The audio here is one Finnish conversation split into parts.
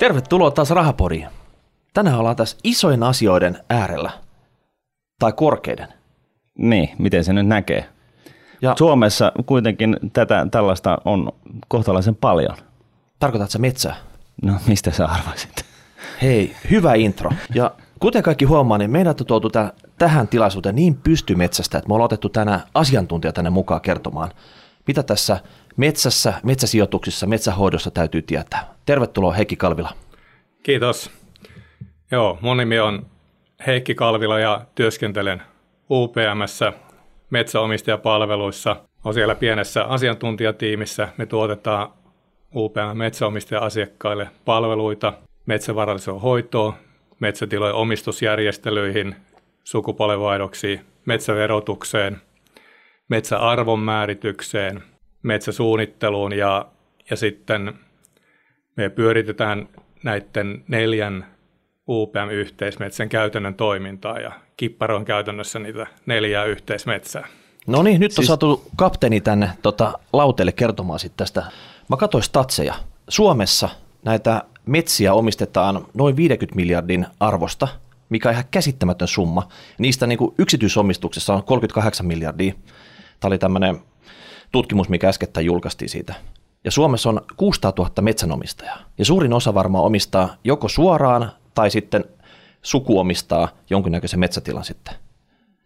Tervetuloa taas Rahapodiin. Tänään ollaan tässä isojen asioiden äärellä. Tai korkeiden. Niin, miten se nyt näkee? Ja Suomessa kuitenkin tätä, tällaista on kohtalaisen paljon. tarkoitatko sä metsää? No mistä sä arvasit? Hei, hyvä intro. Ja kuten kaikki huomaa, niin meidät on tuotu tä- tähän tilaisuuteen niin pystymetsästä, että me ollaan otettu tänään asiantuntija tänne mukaan kertomaan, mitä tässä metsässä, metsäsijoituksissa, metsähoidossa täytyy tietää. Tervetuloa Heikki Kalvila. Kiitos. Joo, mun nimi on Heikki Kalvila ja työskentelen UPMssä metsäomistajapalveluissa. Olen siellä pienessä asiantuntijatiimissä. Me tuotetaan UPM metsäomistaja-asiakkaille palveluita metsävarallisuuden hoitoon, metsätilojen omistusjärjestelyihin, sukupolvenvaihdoksiin, metsäverotukseen, metsäarvon määritykseen, metsäsuunnitteluun ja, ja sitten me pyöritetään näiden neljän UPM-yhteismetsän käytännön toimintaa ja Kipparo on käytännössä niitä neljää yhteismetsää. No niin, nyt on siis... saatu kapteeni tänne tota, lauteelle kertomaan sitten tästä. Mä katsoin statseja. Suomessa näitä metsiä omistetaan noin 50 miljardin arvosta, mikä on ihan käsittämätön summa. Niistä niin kuin yksityisomistuksessa on 38 miljardia. Tämä oli tämmöinen tutkimus, mikä äskettäin julkaistiin siitä. Ja Suomessa on 600 000 metsänomistajaa. Ja suurin osa varmaan omistaa joko suoraan tai sitten suku omistaa jonkinnäköisen metsätilan sitten.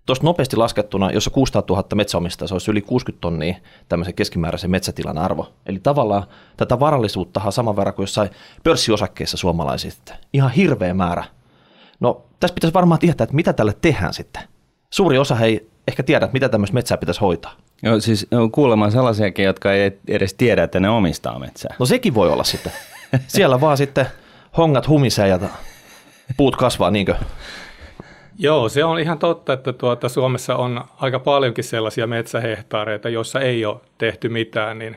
Tuosta nopeasti laskettuna, jos on 600 000 metsäomistajaa, se olisi yli 60 tonnia tämmöisen keskimääräisen metsätilan arvo. Eli tavallaan tätä varallisuutta on saman verran kuin jossain pörssiosakkeissa suomalaisista. Ihan hirveä määrä. No tässä pitäisi varmaan tietää, että mitä tälle tehdään sitten. Suuri osa ei ehkä tiedä, että mitä tämmöistä metsää pitäisi hoitaa. Joo, siis on kuulemma sellaisiakin, jotka ei edes tiedä, että ne omistaa metsää. No sekin voi olla sitten. Siellä vaan sitten hongat humisee ja puut kasvaa, niinkö? Joo, se on ihan totta, että tuota, Suomessa on aika paljonkin sellaisia metsähehtaareita, joissa ei ole tehty mitään, niin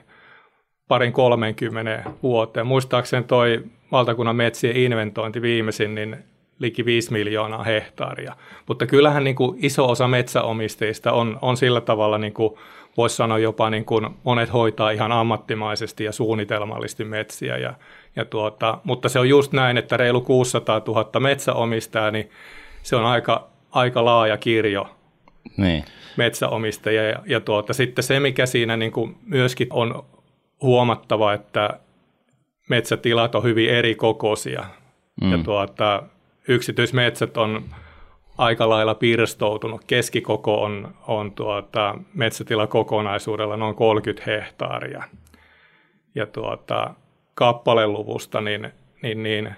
parin 30 vuoteen. Muistaakseni toi valtakunnan metsien inventointi viimeisin, niin liki 5 miljoonaa hehtaaria. Mutta kyllähän niin kuin iso osa metsäomistajista on, on sillä tavalla, niin kuin voisi sanoa jopa niin kuin monet hoitaa ihan ammattimaisesti ja suunnitelmallisesti metsiä. Ja, ja tuota, mutta se on just näin, että reilu 600 000 metsäomistajaa, niin se on aika, aika laaja kirjo Niin. metsäomistajia. Ja, ja tuota, sitten se, mikä siinä niin kuin myöskin on huomattava, että metsätilat on hyvin eri kokoisia. Mm. Ja tuota, yksityismetsät on aika lailla pirstoutunut. Keskikoko on, on tuota, metsätila kokonaisuudella noin 30 hehtaaria. Ja tuota, kappaleluvusta niin, niin, niin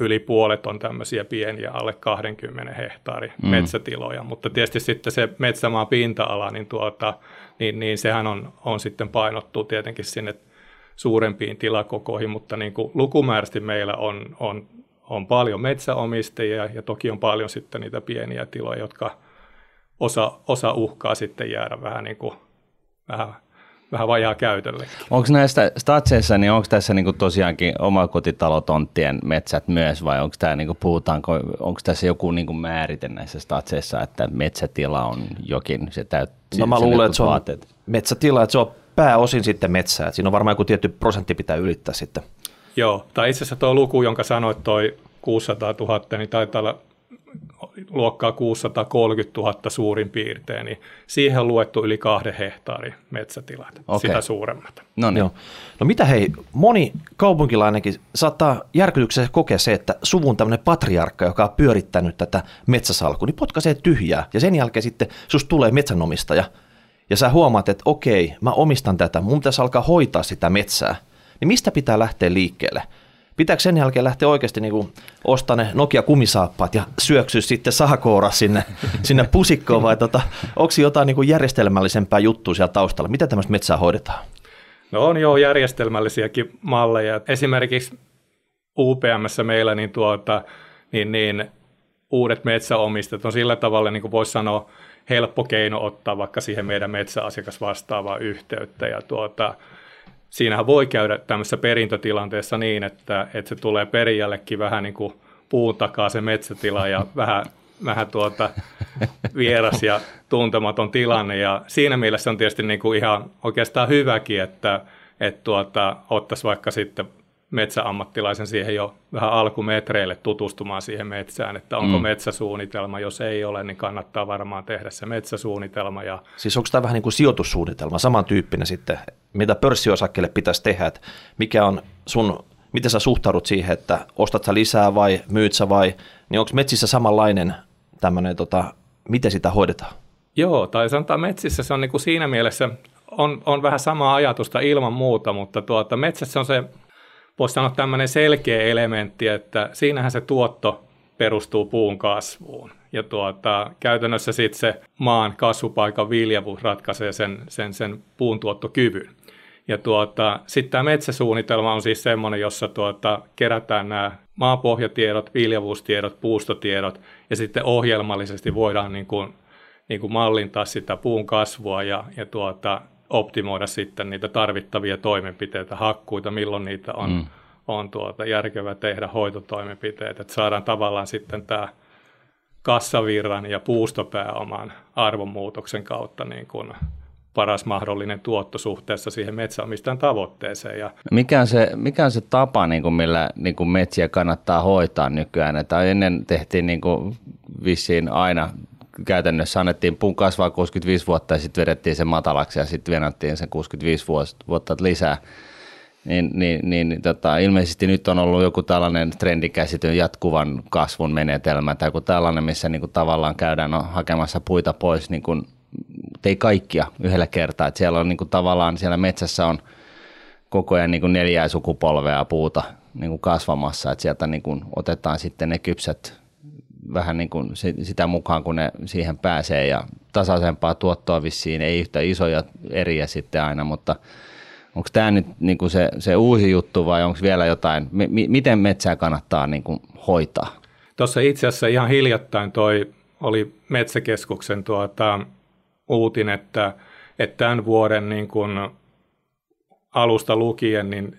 yli puolet on tämmöisiä pieniä alle 20 hehtaari mm. metsätiloja, mutta tietysti sitten se metsämaan pinta-ala, niin, tuota, niin, niin sehän on, on sitten painottu tietenkin sinne suurempiin tilakokoihin, mutta niin kuin lukumääräisesti meillä on, on, on paljon metsäomistajia ja toki on paljon sitten niitä pieniä tiloja, jotka osa, osa uhkaa sitten jäädä vähän, niin kuin, vähän vähän vajaa käytölle. Onko näistä statseissa, niin onko tässä niinku tosiaankin omakotitalotonttien metsät myös vai onko tämä niinku, puhutaanko, onko tässä joku niinku määrite näissä statseissa, että metsätila on jokin, se täyttää No mä luulen, että se on metsätila, että se on pääosin sitten metsää. Että siinä on varmaan joku tietty prosentti pitää ylittää sitten. Joo, tai itse asiassa tuo luku, jonka sanoit, toi 600 000, niin taitaa olla luokkaa 630 000 suurin piirtein, niin siihen on luettu yli kahden hehtaarin metsätilat, Okei. sitä suuremmat. No niin. Joo. No mitä hei, moni kaupunkilainenkin saattaa järkytyksessä kokea se, että suvun tämmöinen patriarkka, joka on pyörittänyt tätä metsäsalkua, niin potkaisee tyhjää ja sen jälkeen sitten susta tulee metsänomistaja ja sä huomaat, että okei, mä omistan tätä, mun pitäisi alkaa hoitaa sitä metsää. Niin mistä pitää lähteä liikkeelle? Pitääkö sen jälkeen lähteä oikeasti niin kuin ostaa ne Nokia-kumisaappaat ja syöksyä sitten sahakoora sinne, sinne pusikkoon vai tota, onko jotain niin kuin järjestelmällisempää juttua siellä taustalla? Miten tämmöistä metsää hoidetaan? No on jo järjestelmällisiäkin malleja. Esimerkiksi UPMssä meillä niin tuota, niin, niin uudet metsäomistajat on sillä tavalla, niin kuin voisi sanoa, helppo keino ottaa vaikka siihen meidän metsäasiakas vastaavaa yhteyttä. Ja tuota, siinähän voi käydä tämmöisessä perintötilanteessa niin, että, että se tulee perijällekin vähän niin kuin puun takaa se metsätila ja vähän, vähän tuota vieras ja tuntematon tilanne. Ja siinä mielessä on tietysti niin kuin ihan oikeastaan hyväkin, että, että tuota, ottaisi vaikka sitten metsäammattilaisen siihen jo vähän alkumetreille tutustumaan siihen metsään, että onko mm. metsäsuunnitelma. Jos ei ole, niin kannattaa varmaan tehdä se metsäsuunnitelma. Ja... Siis onko tämä vähän niin kuin sijoitussuunnitelma, samantyyppinen sitten, mitä pörssiosakkeelle pitäisi tehdä, että mikä on sun, miten sä suhtaudut siihen, että ostat sä lisää vai myyt sä vai, niin onko metsissä samanlainen tämmöinen, tota, miten sitä hoidetaan? Joo, tai sanotaan metsissä se on niin kuin siinä mielessä, on, on vähän samaa ajatusta ilman muuta, mutta tuota, metsässä on se voisi sanoa tämmöinen selkeä elementti, että siinähän se tuotto perustuu puun kasvuun. Ja tuota, käytännössä sitten se maan kasvupaikan viljavuus ratkaisee sen, sen, sen puun tuottokyvyn. Ja tuota, sitten tämä metsäsuunnitelma on siis semmoinen, jossa tuota, kerätään nämä maapohjatiedot, viljavuustiedot, puustotiedot ja sitten ohjelmallisesti voidaan niin kuin, niin kuin mallintaa sitä puun kasvua ja, ja tuota, optimoida sitten niitä tarvittavia toimenpiteitä, hakkuita, milloin niitä on, mm. on tuota järkevä tehdä hoitotoimenpiteet, että saadaan tavallaan sitten tämä kassavirran ja puustopääoman arvonmuutoksen kautta niin kuin paras mahdollinen tuotto suhteessa siihen metsäomistajan tavoitteeseen. Ja mikä, on se, mikä on se tapa, niin kuin millä niin kuin metsiä kannattaa hoitaa nykyään? Että ennen tehtiin niin kuin vissiin aina käytännössä annettiin puun kasvaa 65 vuotta ja sitten vedettiin se matalaksi ja sitten venattiin sen 65 vuotta lisää. Niin, niin, niin tota, ilmeisesti nyt on ollut joku tällainen trendikäsitys jatkuvan kasvun menetelmä tai joku tällainen, missä niin kuin tavallaan käydään no, hakemassa puita pois, niin kuin, ei kaikkia yhdellä kertaa. Et siellä on niin kuin, tavallaan siellä metsässä on koko ajan niin kuin neljää sukupolvea puuta niin kuin kasvamassa, että sieltä niin kuin, otetaan sitten ne kypsät vähän niin kuin sitä mukaan, kun ne siihen pääsee ja tasaisempaa tuottoa vissiin, ei yhtä isoja eriä sitten aina, mutta onko tämä nyt niin kuin se, se uusi juttu vai onko vielä jotain, m- miten metsää kannattaa niin kuin hoitaa? Tuossa itse asiassa ihan hiljattain toi oli Metsäkeskuksen tuota, uutinen, että, että tämän vuoden niin kuin alusta lukien niin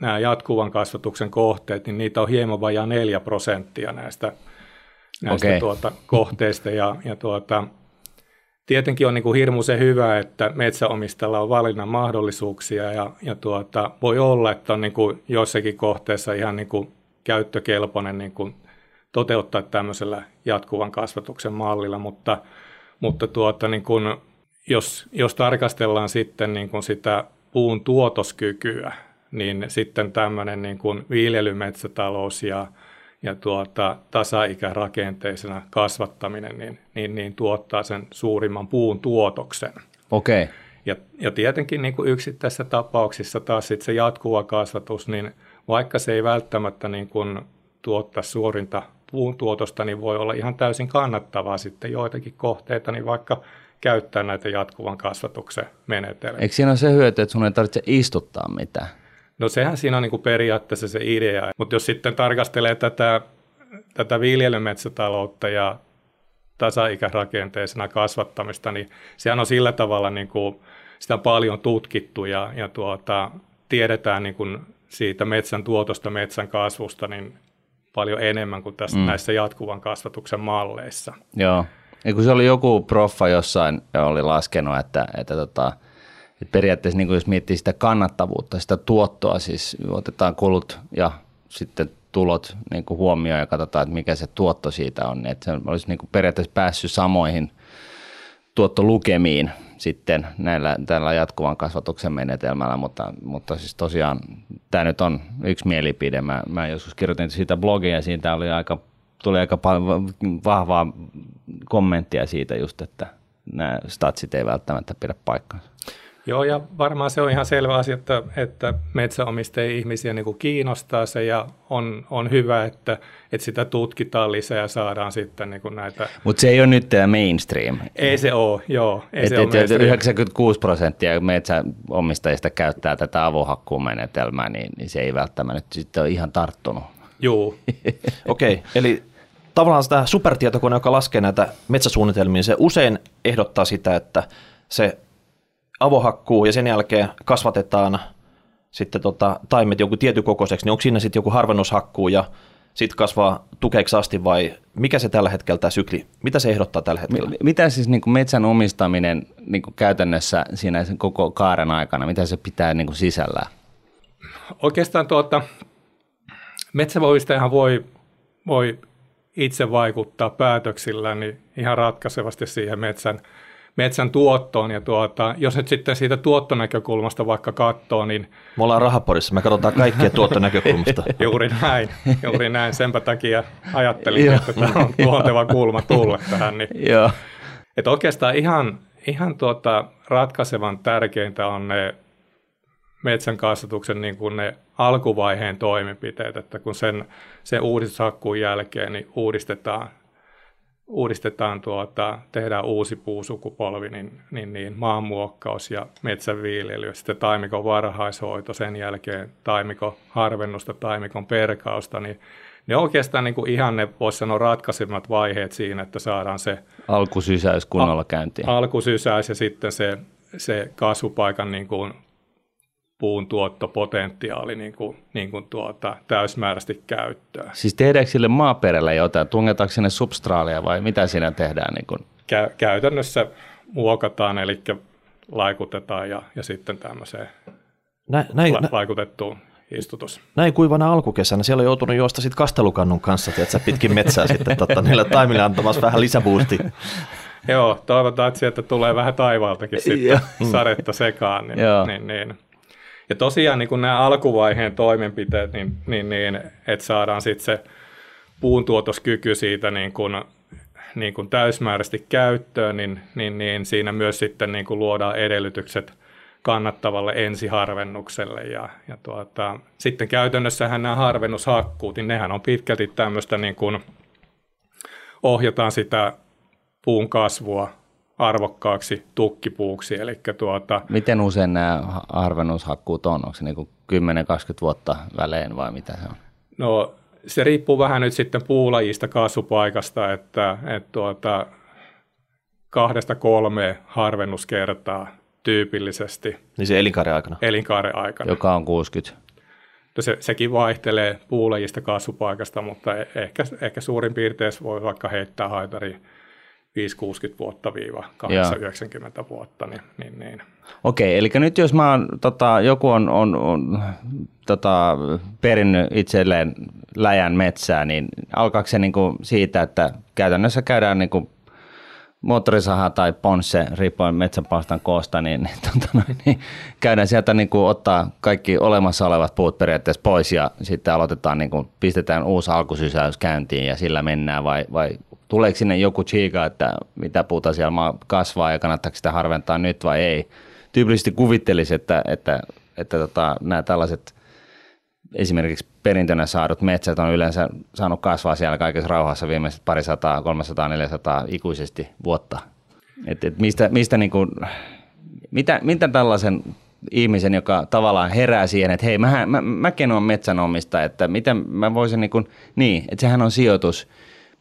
nämä jatkuvan kasvatuksen kohteet, niin niitä on hieman vajaa 4 prosenttia näistä näistä okay. tuota, kohteista. Ja, ja tuota, tietenkin on niin kuin hirmuisen hyvä, että metsäomistalla on valinnan mahdollisuuksia ja, ja tuota, voi olla, että on niin kuin jossakin kohteessa ihan niin kuin käyttökelpoinen niin kuin toteuttaa tämmöisellä jatkuvan kasvatuksen mallilla, mutta, mutta tuota, niin kuin, jos, jos tarkastellaan sitten niin kuin sitä puun tuotoskykyä, niin sitten tämmöinen niin kuin viljelymetsätalous ja ja tuota, tasaikärakenteisena kasvattaminen niin, niin, niin tuottaa sen suurimman puun tuotoksen. Okei. Okay. Ja, ja tietenkin niin kuin yksittäisissä tapauksissa taas sit se jatkuva kasvatus, niin vaikka se ei välttämättä niin kuin tuottaa suorinta puun tuotosta, niin voi olla ihan täysin kannattavaa sitten joitakin kohteita, niin vaikka käyttää näitä jatkuvan kasvatuksen menetelmiä. Eikö siinä ole se hyöty, että sun ei tarvitse istuttaa mitään? No sehän siinä on niin kuin periaatteessa se idea, mutta jos sitten tarkastelee tätä, tätä viljelymetsätaloutta ja tasaikärakenteisena kasvattamista, niin sehän on sillä tavalla, niin kuin, sitä on paljon tutkittu ja, ja tuota, tiedetään niin kuin siitä metsän tuotosta, metsän kasvusta, niin paljon enemmän kuin tässä, mm. näissä jatkuvan kasvatuksen malleissa. Joo, ja kun se oli joku proffa jossain, oli laskenut, että, että tota, et periaatteessa niin jos miettii sitä kannattavuutta, sitä tuottoa, siis otetaan kulut ja sitten tulot niin huomioon ja katsotaan, että mikä se tuotto siitä on. Että se olisi niin periaatteessa päässyt samoihin tuottolukemiin sitten näillä, tällä jatkuvan kasvatuksen menetelmällä, mutta, mutta siis tosiaan tämä nyt on yksi mielipide. Mä, mä joskus kirjoitin siitä blogia ja siitä oli aika, tuli aika paljon vahvaa kommenttia siitä just, että nämä statsit ei välttämättä pidä paikkansa. Joo, ja varmaan se on ihan selvä asia, että, että metsäomistajien ihmisiä niin kuin kiinnostaa se ja on, on hyvä, että, että sitä tutkitaan lisää ja saadaan sitten niin kuin näitä... Mutta se ei ole nyt tämä mainstream. Ei se ole, joo. Ei et, se et, ole 96 prosenttia metsäomistajista käyttää tätä avohakkuumenetelmää, niin, niin se ei välttämättä nyt sitten ole ihan tarttunut. Joo. Okei, okay, eli tavallaan sitä supertietokone, joka laskee näitä metsäsuunnitelmia, se usein ehdottaa sitä, että se avohakkuu ja sen jälkeen kasvatetaan sitten tota, taimet jonkun tietyn kokoiseksi, niin onko siinä sitten joku harvennushakkuu ja sitten kasvaa tukeeksi asti vai mikä se tällä hetkellä tämä sykli, mitä se ehdottaa tällä hetkellä? Mitä siis niin kuin metsän omistaminen niin kuin käytännössä siinä koko kaaren aikana, mitä se pitää niin kuin sisällään? Oikeastaan tuota, Metsävoimistajahan voi, voi itse vaikuttaa päätöksillä niin ihan ratkaisevasti siihen metsän, metsän tuottoon. Ja tuota, jos nyt sitten siitä tuottonäkökulmasta vaikka katsoo, niin... Me ollaan rahaporissa, me katsotaan kaikkia tuottonäkökulmasta. juuri näin, juuri näin. Senpä takia ajattelin, että tämä on luonteva kulma tulla tähän. Niin, Joo. että oikeastaan ihan, ihan tuota, ratkaisevan tärkeintä on ne metsän kasvatuksen niin kuin ne alkuvaiheen toimenpiteet, että kun sen, sen uudistushakkuun jälkeen niin uudistetaan, uudistetaan tuota, tehdään uusi puusukupolvi, niin, niin, niin maanmuokkaus ja metsänviljely, sitten taimikon varhaishoito, sen jälkeen taimikon harvennusta, taimikon perkausta, niin ne oikeastaan niin kuin ihan ne, voisi sanoa, ratkaisemmat vaiheet siinä, että saadaan se Alkusysäys kunnolla käyntiin. alkusysäys ja sitten se, se kasvupaikan niin kuin puun tuottopotentiaali niin kuin, niin kuin tuota, täysmääräisesti käyttöön. Siis tehdäänkö sille maaperällä jotain? Tungetaanko sinne substraalia vai mitä siinä tehdään? Niin kun? Kä- käytännössä muokataan, eli laikutetaan ja, ja sitten tämmöiseen Näin, näin, la- vaikutettuun istutus. näin kuivana alkukesänä siellä on joutunut juosta sit kastelukannun kanssa, tiedätkö, pitkin metsää sitten totta, niillä taimille antamassa vähän lisäbuusti. Joo, toivotaan, että sieltä tulee vähän taivaaltakin sitten sadetta sekaan. Niin, niin, niin. Ja tosiaan niin nämä alkuvaiheen toimenpiteet, niin, niin, niin että saadaan sitten se puuntuotoskyky siitä niin kun, niin kun täysmääräisesti käyttöön, niin, niin, niin siinä myös sitten niin kun luodaan edellytykset kannattavalle ensiharvennukselle. Ja, ja tuota, sitten käytännössähän nämä harvennushakkuut, niin nehän on pitkälti tämmöistä niin kun ohjataan sitä puun kasvua arvokkaaksi tukkipuuksi. Eli tuota, Miten usein nämä ha- harvennushakkuut on? Onko se niin 10-20 vuotta välein vai mitä se on? no, se riippuu vähän nyt sitten puulajista kasvupaikasta, että, että tuota, kahdesta kolme harvennuskertaa tyypillisesti Niin se elinkaaren aikana. elinkaaren aikana. Joka on 60. No se, sekin vaihtelee puulajista kasvupaikasta, mutta e- ehkä, ehkä suurin piirtein voi vaikka heittää haitari 5-60 vuotta viiva 890 vuotta. Niin, niin, niin. Okei, eli nyt jos mä oon, tota, joku on, on, on tota, perinnyt itselleen läjän metsää, niin alkaako se niinku siitä, että käytännössä käydään niinku moottorisaha tai ponsse, riippuen metsänpalstan koosta, niin, niin, tota, noin, niin käydään sieltä niin kuin ottaa kaikki olemassa olevat puut periaatteessa pois ja sitten aloitetaan, niin kuin, pistetään uusi alkusysäys käyntiin ja sillä mennään vai, vai tuleeko sinne joku chiika, että mitä puuta siellä kasvaa ja kannattaako sitä harventaa nyt vai ei. Tyypillisesti kuvittelisi, että, että, että tota, nämä tällaiset esimerkiksi perintönä saadut metsät on yleensä saanut kasvaa siellä kaikessa rauhassa viimeiset pari sataa, 300, 400 ikuisesti vuotta. Et, et mistä, mistä niin kuin, mitä, mitä tällaisen ihmisen, joka tavallaan herää siihen, että hei, mähän, mä, mäkin olen metsänomista, että miten mä voisin niin kuin, niin, että sehän on sijoitus,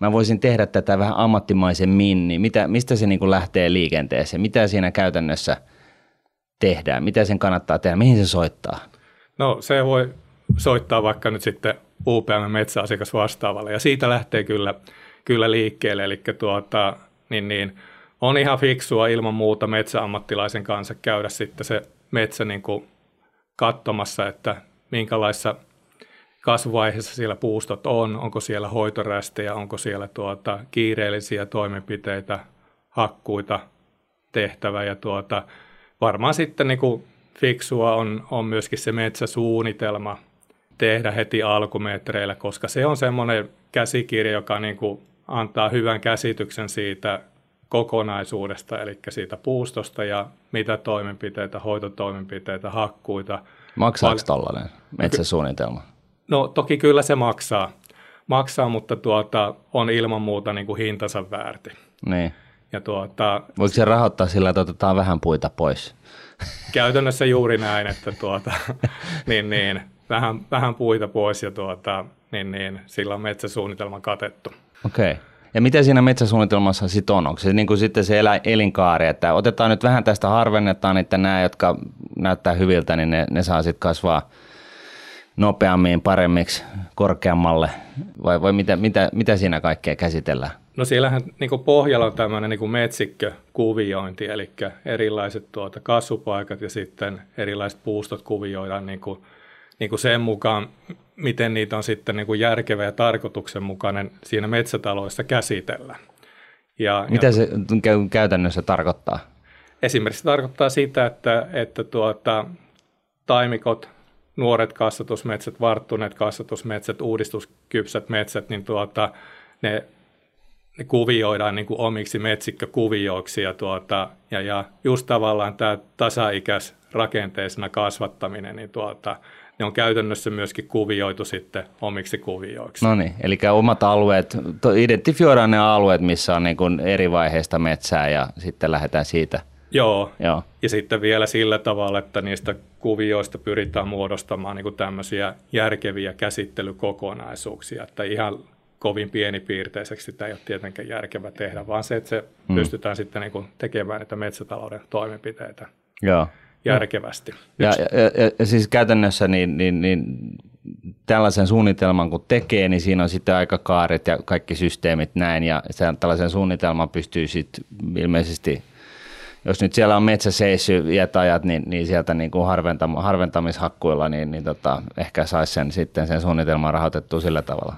mä voisin tehdä tätä vähän ammattimaisemmin, niin mitä, mistä se niin lähtee liikenteeseen, mitä siinä käytännössä tehdään, mitä sen kannattaa tehdä, mihin se soittaa? No se voi soittaa vaikka nyt sitten UPM metsäasiakas vastaavalle. Ja siitä lähtee kyllä, kyllä liikkeelle. Eli tuota, niin, niin, on ihan fiksua ilman muuta metsäammattilaisen kanssa käydä sitten se metsä niin katsomassa, että minkälaissa kasvuvaiheessa siellä puustot on, onko siellä hoitorästejä, onko siellä tuota, kiireellisiä toimenpiteitä, hakkuita tehtävä ja tuota, varmaan sitten niin kuin fiksua on, on myöskin se metsäsuunnitelma tehdä heti alkumetreillä, koska se on semmoinen käsikirja, joka niin kuin antaa hyvän käsityksen siitä kokonaisuudesta, eli siitä puustosta ja mitä toimenpiteitä, hoitotoimenpiteitä, hakkuita. Maksaako Pal- tollainen metsäsuunnitelma? No toki kyllä se maksaa, maksaa mutta tuota, on ilman muuta niin kuin hintansa väärti. Niin. Ja tuota, Voiko se rahoittaa sillä, että otetaan vähän puita pois? käytännössä juuri näin, että tuota, niin, niin, vähän, vähän puita pois ja tuota, niin, niin, sillä on metsäsuunnitelma katettu. Okei. Okay. Ja mitä siinä metsäsuunnitelmassa sitten on? Onko se niin kuin sitten se elä, elinkaari, että otetaan nyt vähän tästä harvennetaan, että nämä, jotka näyttää hyviltä, niin ne, ne saa sitten kasvaa nopeammin, paremmiksi, korkeammalle? Vai, vai mitä, mitä, mitä siinä kaikkea käsitellään? No siellähän niin pohjalla on tämmöinen niin metsikkökuviointi, eli erilaiset tuota, kasvupaikat ja sitten erilaiset puustot kuvioidaan niin kuin, niin kuin sen mukaan, miten niitä on sitten niin kuin järkevä ja tarkoituksenmukainen siinä metsätaloissa käsitellä. Ja, Mitä ja, se käytännössä tarkoittaa? Esimerkiksi tarkoittaa sitä, että, että tuota, taimikot, nuoret kasvatusmetsät, varttuneet kasvatusmetsät, uudistuskypsät metsät, niin tuota, ne, ne kuvioidaan niin kuin omiksi metsikkökuvioiksi ja, tuota, ja, ja just tavallaan tämä tasaikäis rakenteisena kasvattaminen, niin tuota, ne on käytännössä myöskin kuvioitu sitten omiksi kuvioiksi. No niin, eli omat alueet, identifioidaan ne alueet, missä on niin kuin eri vaiheista metsää ja sitten lähdetään siitä. Joo. Joo, ja sitten vielä sillä tavalla, että niistä kuvioista pyritään muodostamaan niin tämmöisiä järkeviä käsittelykokonaisuuksia, että ihan kovin pienipiirteiseksi sitä ei ole tietenkään järkevä tehdä, vaan se, että se hmm. pystytään sitten niin kuin tekemään niitä metsätalouden toimenpiteitä. Joo järkevästi. Ja, ja, ja, ja siis käytännössä niin, niin, niin tällaisen suunnitelman kun tekee, niin siinä on sitten aikakaaret ja kaikki systeemit näin, ja sen, tällaisen suunnitelman pystyy sitten ilmeisesti, jos nyt siellä on metsäseissy iät ajat, niin, niin sieltä niin kuin harventam, harventamishakkuilla, niin, niin tota, ehkä saisi sen, sitten sen suunnitelman rahoitettua sillä tavalla.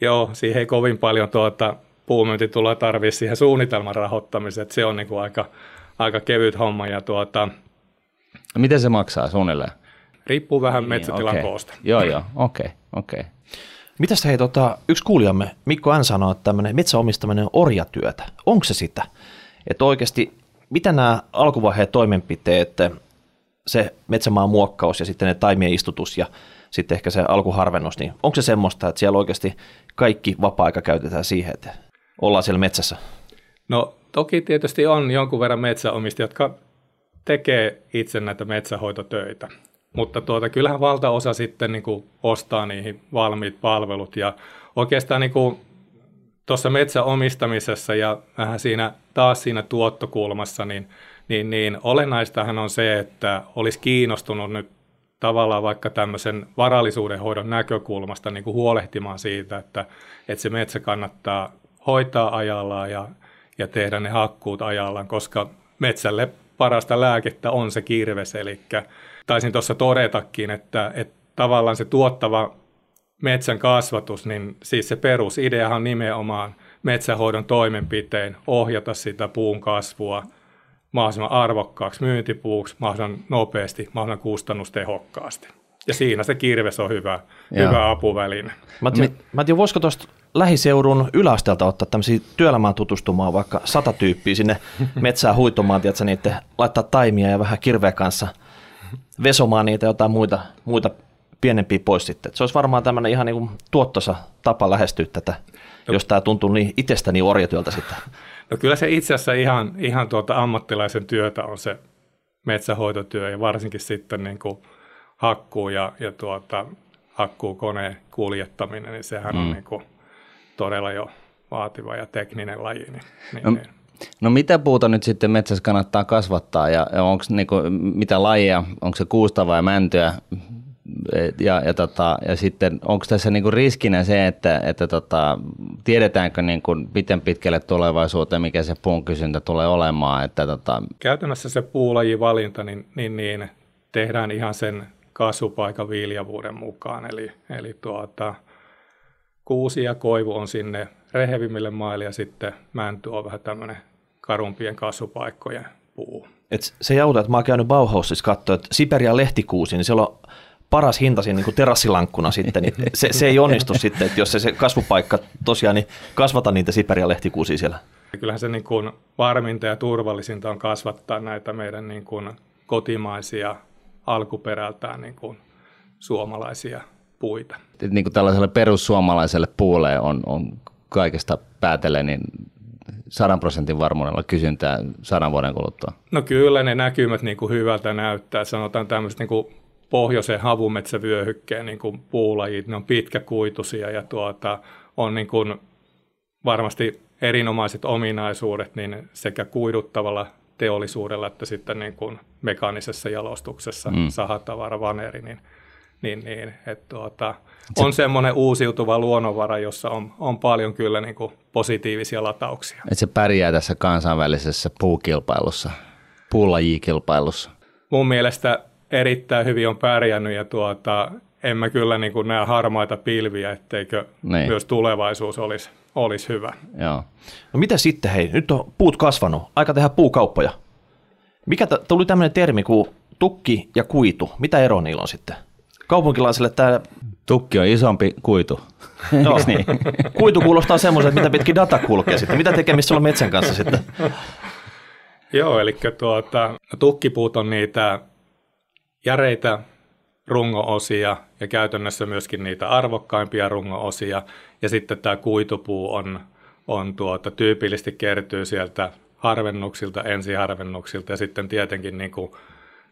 Joo, siihen ei kovin paljon tuota, puumyyntituloa tarvitse siihen suunnitelman rahoittamiseen, että se on niin kuin aika, aika kevyt homma, ja tuota, No miten se maksaa suunnilleen? Riippuu vähän niin, metsätilan okay. koosta. Joo, joo, okei, okay, okei. Okay. Mitäs hei, tota, yksi kuulijamme, Mikko N. sanoo, että tämmöinen metsäomistaminen on orjatyötä. Onko se sitä? Että oikeasti, mitä nämä alkuvaiheen toimenpiteet, se metsämaan muokkaus ja sitten ne taimien istutus ja sitten ehkä se alkuharvennus, niin onko se semmoista, että siellä oikeasti kaikki vapaa-aika käytetään siihen, että ollaan siellä metsässä? No toki tietysti on jonkun verran metsäomistajia, jotka tekee itse näitä metsähoitotöitä. Mutta tuota, kyllähän valtaosa sitten niin kuin ostaa niihin valmiit palvelut ja oikeastaan niin kuin tuossa metsäomistamisessa ja vähän siinä taas siinä tuottokulmassa, niin, niin, niin olennaistahan on se, että olisi kiinnostunut nyt tavallaan vaikka tämmöisen varallisuuden hoidon näkökulmasta niin kuin huolehtimaan siitä, että, että se metsä kannattaa hoitaa ajallaan ja, ja tehdä ne hakkuut ajallaan, koska metsälle parasta lääkettä on se kirves, eli taisin tuossa todetakin, että, että tavallaan se tuottava metsän kasvatus, niin siis se perusideahan on nimenomaan metsähoidon toimenpiteen ohjata sitä puun kasvua mahdollisimman arvokkaaksi myyntipuuksi, mahdollisimman nopeasti, mahdollisimman kustannustehokkaasti. Ja siinä se kirves on hyvä, hyvä apuväline. Mä en tiedä, voisiko tuosta lähiseudun yläasteelta ottaa tämmöisiä työelämään tutustumaan vaikka sata tyyppiä sinne metsään huitomaan, tiedätkö, niitä, laittaa taimia ja vähän kirveä kanssa vesomaan niitä jotain muita, muita pienempiä pois sitten. Et se olisi varmaan tämmöinen ihan niin tuottosa tapa lähestyä tätä, no. jos tämä tuntuu niin itsestäni orjatyöltä sitten. No kyllä se itse asiassa ihan, ihan tuota ammattilaisen työtä on se metsähoitotyö ja varsinkin sitten niin kuin hakkuu ja, ja tuota, hakkuukoneen kuljettaminen, niin sehän mm. on niin kuin todella jo vaativa ja tekninen laji. Niin, niin, no, niin. no mitä puuta nyt sitten metsässä kannattaa kasvattaa ja, ja onko niinku, mitä lajia, onko se kuusta vai mäntyä ja, ja, tota, ja sitten onko tässä niinku riskinä se, että, että tota, tiedetäänkö niinku, miten pitkälle tulevaisuuteen, mikä se puun kysyntä tulee olemaan? Että, tota... Käytännössä se puulajivalinta niin, niin, niin tehdään ihan sen kasvupaikan viljavuuden mukaan, eli, eli tuota, kuusi ja koivu on sinne rehevimmille maille ja sitten mänty on vähän tämmöinen karumpien kasvupaikkojen puu. Et se ei auta, että mä oon käynyt Bauhausissa katsoa, että Siberian lehtikuusi, niin siellä on paras hinta siinä niin terassilankkuna sitten, niin se, se, ei onnistu sitten, että jos se, se kasvupaikka tosiaan, niin kasvata niitä Siberian lehtikuusia siellä. Kyllähän se niin kuin varminta ja turvallisinta on kasvattaa näitä meidän niin kuin kotimaisia alkuperältään niin kuin suomalaisia puita. Niin kuin tällaiselle perussuomalaiselle puulle on, on kaikesta päätellen niin sadan prosentin varmuudella kysyntää sadan vuoden kuluttua? No kyllä ne näkymät niin kuin hyvältä näyttää. Sanotaan tämmöiset niin kuin pohjoisen havumetsävyöhykkeen niin kuin puulajit, ne on pitkäkuituisia ja tuota, on niin kuin varmasti erinomaiset ominaisuudet niin sekä kuiduttavalla teollisuudella että sitten niin kuin mekaanisessa jalostuksessa, mm. sahatavara, vaneri, niin – niin, niin että tuota, on se, semmoinen uusiutuva luonnonvara, jossa on, on paljon kyllä niin kuin positiivisia latauksia. Että se pärjää tässä kansainvälisessä puukilpailussa, puulajikilpailussa. Mun mielestä erittäin hyvin on pärjännyt ja tuota, en mä kyllä niin kuin näe harmaita pilviä, etteikö niin. myös tulevaisuus olisi, olisi hyvä. Joo. No mitä sitten, hei, nyt on puut kasvanut, aika tehdä puukauppoja. Mikä t- tuli tämmöinen termi kuin tukki ja kuitu, mitä ero niillä on sitten? Kaupunkilaisille tämä... Tukki on isompi kuitu. Joo, niin? kuitu kuulostaa semmoiselta, mitä pitkin data kulkee sitten. Mitä tekemistä on metsän kanssa sitten? Joo, eli tuota, tukkipuut on niitä järeitä rungoosia ja käytännössä myöskin niitä arvokkaimpia rungoosia. Ja sitten tämä kuitupuu on, on tuota, tyypillisesti kertyy sieltä harvennuksilta, ensiharvennuksilta ja sitten tietenkin niin kuin,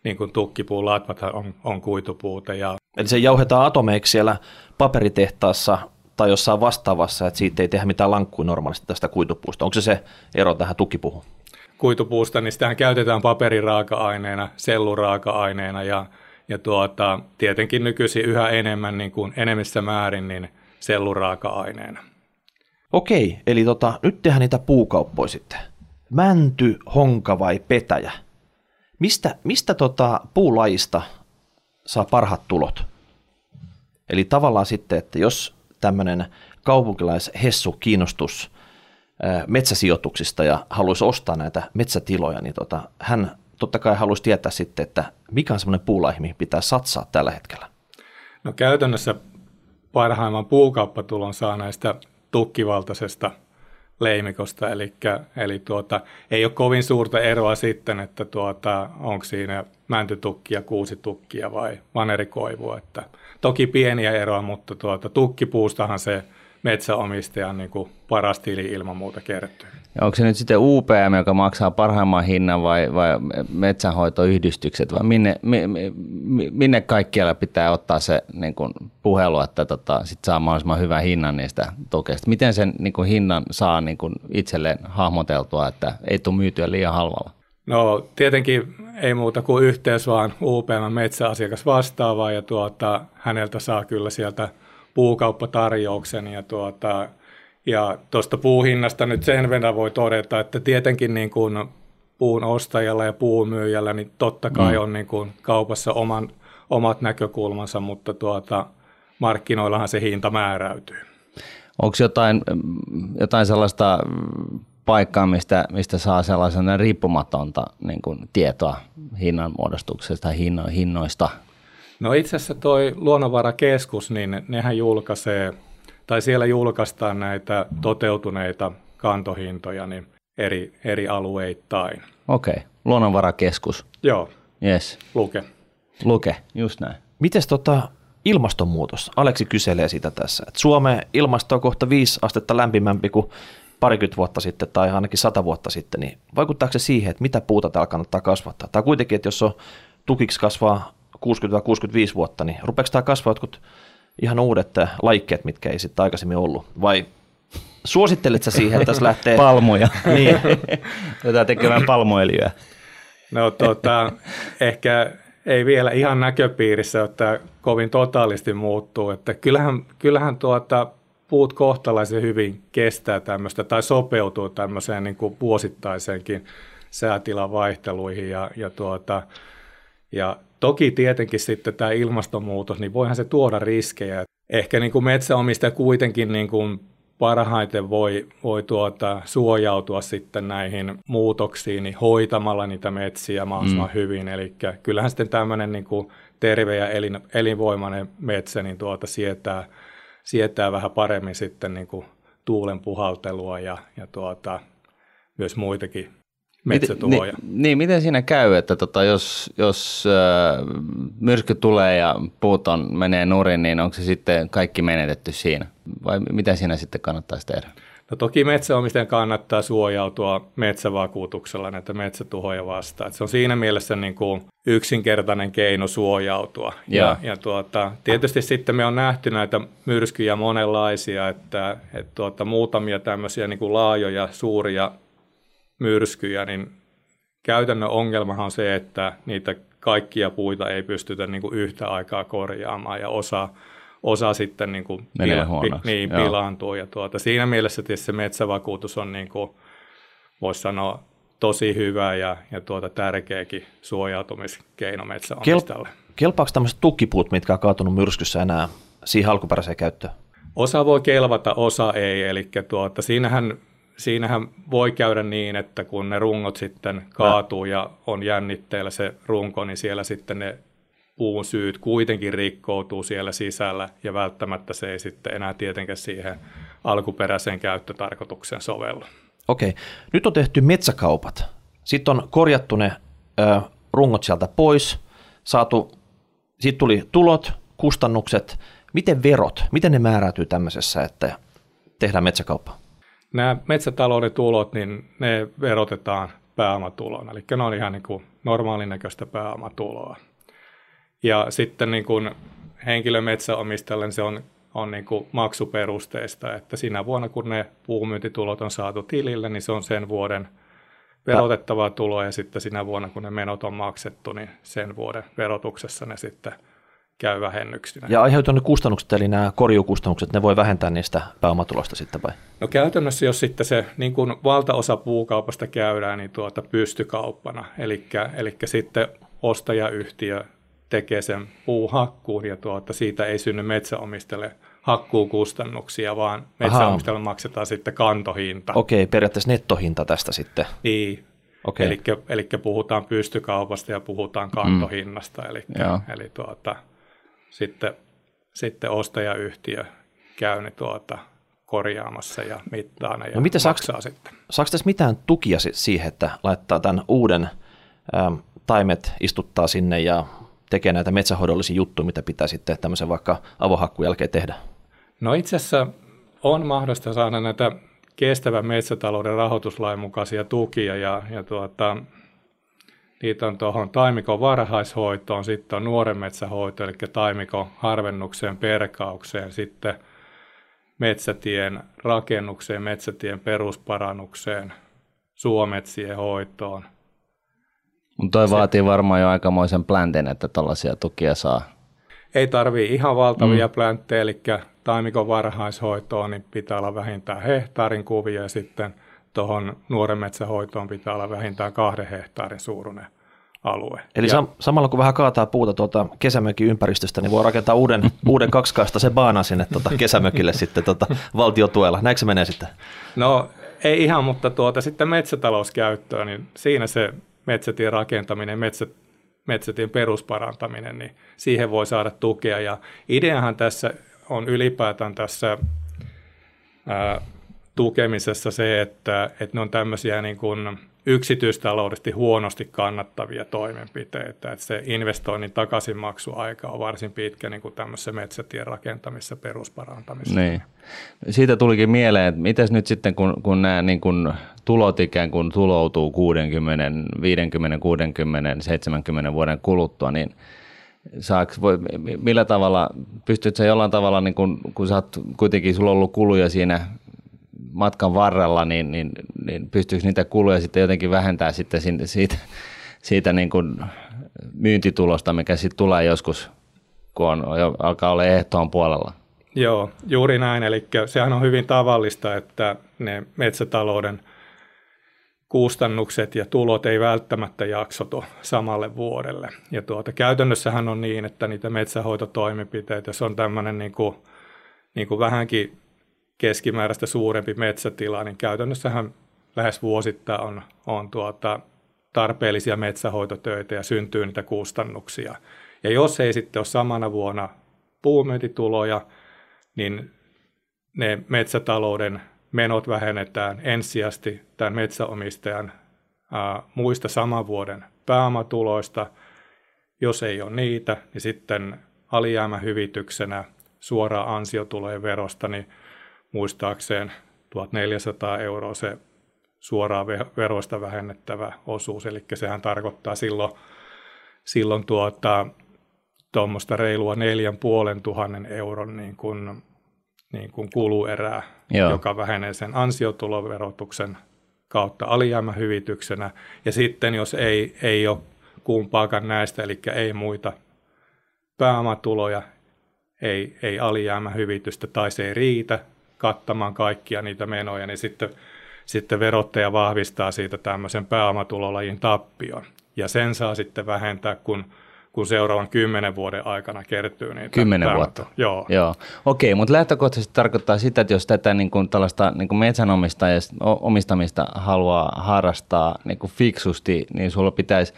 niin kuin tukkipuun latvat on, on kuitupuuta. Ja... Eli se jauhetaan atomeiksi siellä paperitehtaassa tai jossain vastaavassa, että siitä ei tehdä mitään lankkuja normaalisti tästä kuitupuusta. Onko se se ero tähän tukkipuuhun? Kuitupuusta, niin sitähän käytetään paperiraaka-aineena, selluraaka-aineena ja, ja tuota, tietenkin nykyisin yhä enemmän niin kuin enemmissä määrin niin selluraaka-aineena. Okei, eli tota, nyt tehdään niitä puukauppoja sitten. Mänty, honka vai petäjä? Mistä, mistä tota puulajista saa parhaat tulot? Eli tavallaan sitten, että jos tämmöinen kaupunkilaishessu kiinnostus metsäsijoituksista ja haluaisi ostaa näitä metsätiloja, niin tota, hän totta kai haluaisi tietää sitten, että mikä on semmoinen puulaihi, mihin pitää satsaa tällä hetkellä. No käytännössä parhaimman puukauppatulon saa näistä tukkivaltaisesta leimikosta, eli, eli tuota, ei ole kovin suurta eroa sitten, että tuota, onko siinä mäntytukkia, kuusitukkia vai vanerikoivua. Että toki pieniä eroa, mutta tuota, tukkipuustahan se metsäomistajan niin kuin paras tili ilman muuta kertyy. Ja onko se nyt sitten UPM, joka maksaa parhaimman hinnan vai, vai metsänhoitoyhdistykset vai minne, minne kaikkialla pitää ottaa se niin kuin puhelu, että tota, sit saa mahdollisimman hyvän hinnan niistä tokeista. Miten sen niin kuin hinnan saa niin kuin itselleen hahmoteltua, että ei tule myytyä liian halvalla? No tietenkin ei muuta kuin yhteys vaan UPM metsäasiakas vastaavaa ja tuota, häneltä saa kyllä sieltä puukauppatarjouksen ja tuota, ja tuosta puuhinnasta nyt sen verran voi todeta, että tietenkin niin kuin puun ostajalla ja puun myyjällä, niin totta kai mm. on niin kuin kaupassa oman, omat näkökulmansa, mutta tuota, markkinoillahan se hinta määräytyy. Onko jotain, jotain sellaista paikkaa, mistä, mistä saa sellaisen riippumatonta niin kuin tietoa hinnan muodostuksesta hinno, hinnoista? No itse asiassa toi Luonnonvarakeskus, niin nehän julkaisee tai siellä julkaistaan näitä toteutuneita kantohintoja niin eri, eri alueittain. Okei, okay. luonnonvarakeskus. Joo. Yes. Luke. Luke, just näin. Mites tota ilmastonmuutos? Aleksi kyselee sitä tässä. Et Suomen ilmasto on kohta viisi astetta lämpimämpi kuin parikymmentä vuotta sitten tai ainakin sata vuotta sitten, niin vaikuttaako se siihen, että mitä puuta täällä kannattaa kasvattaa? Tai kuitenkin, että jos on tukiksi kasvaa 60-65 vuotta, niin rupeeko tämä kasvaa jotkut ihan uudet äh, laikkeet, mitkä ei sitten aikaisemmin ollut? Vai suosittelet sä siihen, että tässä lähtee... Palmuja. niin. Jotain tekemään palmuöljyä. No tota, ehkä ei vielä ihan näköpiirissä, että kovin totaalisti muuttuu. Että kyllähän, kyllähän tuota, puut kohtalaisen hyvin kestää tämmöistä tai sopeutuu tämmöiseen niin kuin vuosittaiseenkin säätilan vaihteluihin ja, ja, tuota, ja Toki tietenkin sitten tämä ilmastonmuutos, niin voihan se tuoda riskejä. Ehkä niin kuin metsäomistaja kuitenkin niin kuin parhaiten voi, voi tuota, suojautua sitten näihin muutoksiin niin hoitamalla niitä metsiä mahdollisimman mm. hyvin. Eli kyllähän sitten tämmöinen niin kuin terve ja elin, elinvoimainen metsä niin tuota, sietää, sietää vähän paremmin sitten niin kuin tuulen puhaltelua ja, ja tuota, myös muitakin metsätuhoja. Niin, niin, miten siinä käy, että tota, jos, jos äh, myrsky tulee ja puut on, menee nurin, niin onko se sitten kaikki menetetty siinä? Vai mitä siinä sitten kannattaisi tehdä? No toki metsäomistajan kannattaa suojautua metsävakuutuksella näitä metsätuhoja vastaan. Et se on siinä mielessä niin kuin yksinkertainen keino suojautua. Ja, ja tuota, tietysti sitten me on nähty näitä myrskyjä monenlaisia, että, että tuota, muutamia tämmöisiä niin kuin laajoja, suuria myrskyjä, niin käytännön ongelmahan on se, että niitä kaikkia puita ei pystytä niin kuin yhtä aikaa korjaamaan ja osa, osa sitten niin kuin Menee pila, pi, niin, pilaantuu. Ja tuota, siinä mielessä tietysti se metsävakuutus on, niin kuin, voisi sanoa, tosi hyvä ja, ja tuota tärkeäkin suojautumiskeino metsäomistajalle. kelpaako tämmöiset tukkipuut, mitkä on kaatunut myrskyssä enää siihen alkuperäiseen käyttöön? Osa voi kelvata, osa ei. Eli tuota, siinähän, siinähän voi käydä niin, että kun ne rungot sitten kaatuu ja on jännitteellä se runko, niin siellä sitten ne puun syyt kuitenkin rikkoutuu siellä sisällä ja välttämättä se ei sitten enää tietenkään siihen alkuperäiseen käyttötarkoitukseen sovellu. Okei, nyt on tehty metsäkaupat. Sitten on korjattu ne ö, rungot sieltä pois, saatu, sitten tuli tulot, kustannukset. Miten verot, miten ne määräytyy tämmöisessä, että tehdään metsäkauppa? Nämä metsätalouden tulot, niin ne verotetaan pääomatulona, eli ne on ihan niin kuin normaalin näköistä pääomatuloa. Ja sitten niin kuin henkilömetsäomistajalle niin se on, on niin kuin maksuperusteista, että siinä vuonna kun ne puumyyntitulot on saatu tilille, niin se on sen vuoden verotettavaa tuloa ja sitten siinä vuonna kun ne menot on maksettu, niin sen vuoden verotuksessa ne sitten käy vähennyksinä. Ja aiheutuu ne kustannukset, eli nämä korjukustannukset, ne voi vähentää niistä pääomatulosta sitten vai? No käytännössä, jos sitten se niin kuin valtaosa puukaupasta käydään, niin tuota pystykauppana, eli, eli sitten ostajayhtiö tekee sen puuhakkuun ja tuota, siitä ei synny metsäomistajalle hakkuukustannuksia, vaan metsäomistajalle maksetaan sitten kantohinta. Okei, periaatteessa nettohinta tästä sitten. Niin, Okei. Eli, eli puhutaan pystykaupasta ja puhutaan kantohinnasta, mm. eli, eli tuota, sitten, sitten ostajayhtiö käy ne tuota, korjaamassa ja mittaa ne ja no miten maksaa saaks, sitten. Saako tässä mitään tukia siihen, että laittaa tämän uuden ähm, taimet istuttaa sinne ja tekee näitä metsähoidollisia juttuja, mitä pitää sitten tämmöisen vaikka avohakkuun jälkeen tehdä? No itse asiassa on mahdollista saada näitä kestävän metsätalouden rahoituslain mukaisia tukia ja, ja tuota, niitä on tuohon taimikon varhaishoitoon, sitten on nuoren metsähoito, eli taimikon harvennukseen, perkaukseen, sitten metsätien rakennukseen, metsätien perusparannukseen, suometsien hoitoon, mutta toi se, vaatii varmaan jo aikamoisen plänten, että tällaisia tukia saa. Ei tarvii ihan valtavia mm. plänttejä, eli taimikon varhaishoitoon niin pitää olla vähintään hehtaarin kuvia ja sitten tuohon nuoren metsähoitoon pitää olla vähintään kahden hehtaarin suuruinen alue. Eli ja, sam- samalla kun vähän kaataa puuta tuota kesämökin ympäristöstä, niin voi rakentaa uuden, uuden kaksikaista se baana sinne tuota kesämökille sitten tuota valtiotuella. Näetkö se menee sitten? No ei ihan, mutta tuota, sitten metsätalouskäyttöön, niin siinä se metsätien rakentaminen, metsät, metsätien perusparantaminen, niin siihen voi saada tukea. Ja ideahan tässä on ylipäätään tässä ää, tukemisessa se, että, että ne on tämmöisiä niin kuin yksityistaloudellisesti huonosti kannattavia toimenpiteitä. Että se investoinnin takaisinmaksuaika on varsin pitkä niin kuin tämmöisessä metsätien rakentamisessa perusparantamisessa. Niin. Siitä tulikin mieleen, että miten nyt sitten kun, kun nämä niin kuin tulot ikään kuin tuloutuu 60, 50, 60, 70 vuoden kuluttua, niin saaks, voi, millä tavalla, pystytkö jollain tavalla, niin kun, kun sä oot, kuitenkin sulla on ollut kuluja siinä matkan varrella, niin, niin, niin pystyykö niitä kuluja sitten jotenkin vähentää sitten siitä, siitä niin kuin myyntitulosta, mikä sitten tulee joskus, kun on, alkaa olla ehtoon puolella? Joo, juuri näin. Eli sehän on hyvin tavallista, että ne metsätalouden kustannukset ja tulot ei välttämättä jaksotu samalle vuodelle. Ja tuota, käytännössähän on niin, että niitä metsähoitotoimenpiteitä, jos on tämmöinen niin kuin, niin kuin vähänkin keskimääräistä suurempi metsätila, niin käytännössähän lähes vuosittain on, on tuota, tarpeellisia metsähoitotöitä ja syntyy niitä kustannuksia. Ja jos ei sitten ole samana vuonna puumyyntituloja, niin ne metsätalouden menot vähennetään ensisijaisesti tämän metsäomistajan ää, muista saman vuoden pääomatuloista. Jos ei ole niitä, niin sitten alijäämähyvityksenä suoraan ansiotulojen verosta, niin muistaakseen 1400 euroa se suoraan veroista vähennettävä osuus, eli sehän tarkoittaa silloin, silloin tuota, tuommoista reilua neljän puolen tuhannen euron niin kuin, niin kuin kuluerää, Joo. joka vähenee sen ansiotuloverotuksen kautta alijäämähyvityksenä. Ja sitten jos ei, ei ole kumpaakaan näistä, eli ei muita pääomatuloja, ei, ei alijäämähyvitystä tai se ei riitä, kattamaan kaikkia niitä menoja, niin sitten, sitten verottaja vahvistaa siitä tämmöisen pääomatulolajin tappion. Ja sen saa sitten vähentää, kun, kun seuraavan kymmenen vuoden aikana kertyy niitä. Kymmenen vuotta? Joo. Joo. Okei, mutta lähtökohtaisesti tarkoittaa sitä, että jos tätä niin kuin tällaista niin kuin metsänomistamista haluaa harrastaa niin kuin fiksusti, niin sulla pitäisi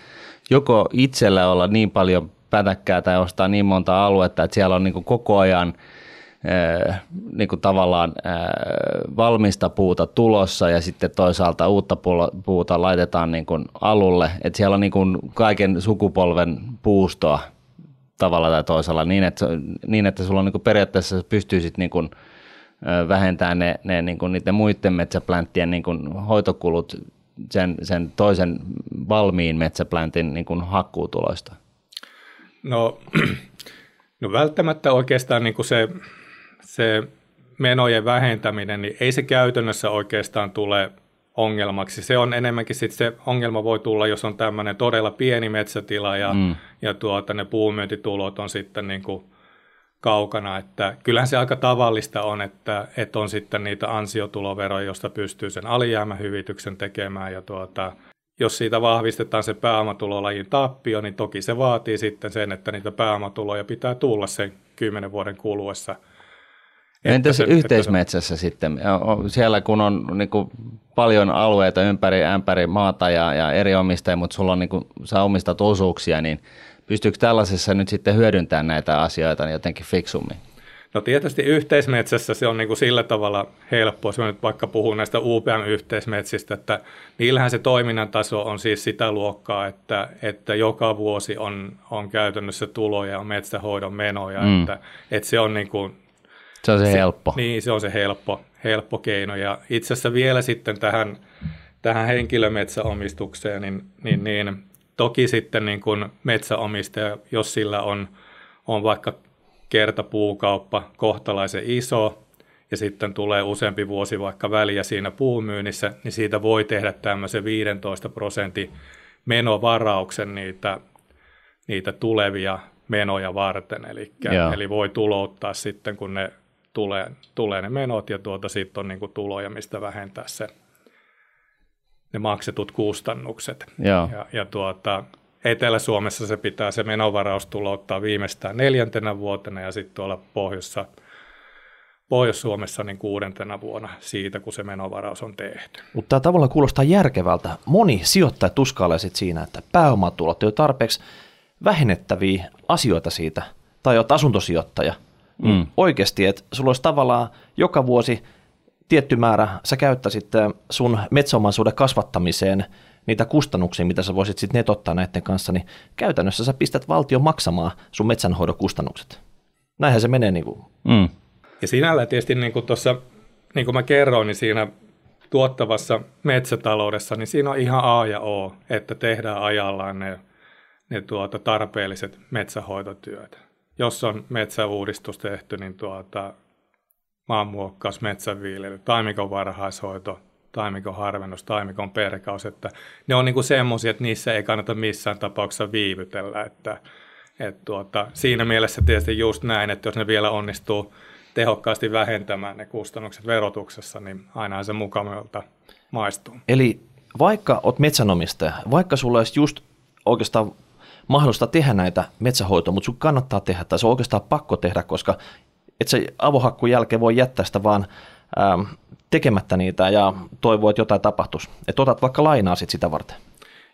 joko itsellä olla niin paljon pätäkkää tai ostaa niin monta aluetta, että siellä on niin kuin koko ajan – niin kuin tavallaan valmista puuta tulossa ja sitten toisaalta uutta puuta laitetaan niin kuin alulle. Että siellä on niin kuin kaiken sukupolven puustoa tavalla tai toisella niin, että, niin, että sulla on niin kuin periaatteessa pystyisit niin kuin vähentämään ne, ne niin kuin niiden muiden metsäplänttien niin kuin hoitokulut sen, sen toisen valmiin metsäpläntin niin kuin hakkuutuloista? No, no välttämättä oikeastaan niin kuin se se menojen vähentäminen, niin ei se käytännössä oikeastaan tule ongelmaksi. Se on enemmänkin sit se ongelma voi tulla, jos on tämmöinen todella pieni metsätila ja, mm. ja tuota, ne puumyyntitulot on sitten niin kuin kaukana. Että kyllähän se aika tavallista on, että, että on sitten niitä ansiotuloveroja, josta pystyy sen alijäämähyvityksen tekemään ja tuota, jos siitä vahvistetaan se pääomatulolajin tappio, niin toki se vaatii sitten sen, että niitä pääomatuloja pitää tulla sen kymmenen vuoden kuluessa – Entäs se, yhteismetsässä että... sitten? Siellä kun on niin kuin paljon alueita ympäri ämpäri maata ja, ja eri omistajia, mutta sulla on, niin kuin, sä omistat osuuksia, niin pystyykö tällaisessa nyt sitten hyödyntämään näitä asioita jotenkin fiksummin? No tietysti yhteismetsässä se on niin kuin sillä tavalla helppoa, jos mä nyt vaikka puhun näistä UPM-yhteismetsistä, että niillähän se toiminnan taso on siis sitä luokkaa, että, että joka vuosi on, on käytännössä tuloja, on metsähoidon menoja, mm. että, että se on niin kuin se on se, se helppo. Niin, se on se helppo, helppo keino. Ja itse asiassa vielä sitten tähän, tähän henkilömetsäomistukseen, niin, niin, niin toki sitten niin kuin metsäomistaja, jos sillä on, on vaikka kertapuukauppa kohtalaisen iso, ja sitten tulee useampi vuosi vaikka väliä siinä puumyynnissä, niin siitä voi tehdä tämmöisen 15 prosentin menovarauksen niitä, niitä tulevia menoja varten. Eli, eli voi tulouttaa sitten, kun ne tulee, tulee ne menot ja tuota, sitten on niin kuin tuloja, mistä vähentää se, ne maksetut kustannukset. Joo. Ja, ja tuota, Etelä-Suomessa se pitää se menovaraus tulouttaa viimeistään neljäntenä vuotena ja sitten tuolla pohjoissa, Pohjois-Suomessa niin kuudentena vuonna siitä, kun se menovaraus on tehty. Mutta tämä tavallaan kuulostaa järkevältä. Moni sijoittaja tuskailee siinä, että pääomatulot ei ole tarpeeksi vähennettäviä asioita siitä, tai olet asuntosijoittaja – niin mm. oikeasti, että sulla olisi tavallaan joka vuosi tietty määrä, sä käyttäisit sun metsäomaisuuden kasvattamiseen niitä kustannuksia, mitä sä voisit sitten netottaa näiden kanssa, niin käytännössä sä pistät valtion maksamaan sun metsänhoidon kustannukset. Näinhän se menee. Niin kuin. Mm. Ja sinällä tietysti niin kuin tuossa, niin kuin mä kerroin, niin siinä tuottavassa metsätaloudessa, niin siinä on ihan A ja O, että tehdään ajallaan ne, ne tuota tarpeelliset metsähoitotyöt jos on metsäuudistus tehty, niin tuota, maanmuokkaus, metsänviljely, taimikon varhaishoito, taimikon harvennus, taimikon perkaus, että ne on niin semmoisia, että niissä ei kannata missään tapauksessa viivytellä, että, että tuota, siinä mielessä tietysti just näin, että jos ne vielä onnistuu tehokkaasti vähentämään ne kustannukset verotuksessa, niin aina se mukavalta maistuu. Eli vaikka olet metsänomistaja, vaikka sulla olisi just oikeastaan mahdollista tehdä näitä metsähoitoa, mutta sun kannattaa tehdä, tai se on oikeastaan pakko tehdä, koska et se avohakkun jälkeen voi jättää sitä vaan ähm, tekemättä niitä ja toivoa, että jotain tapahtuisi. Että otat vaikka lainaa sit sitä varten.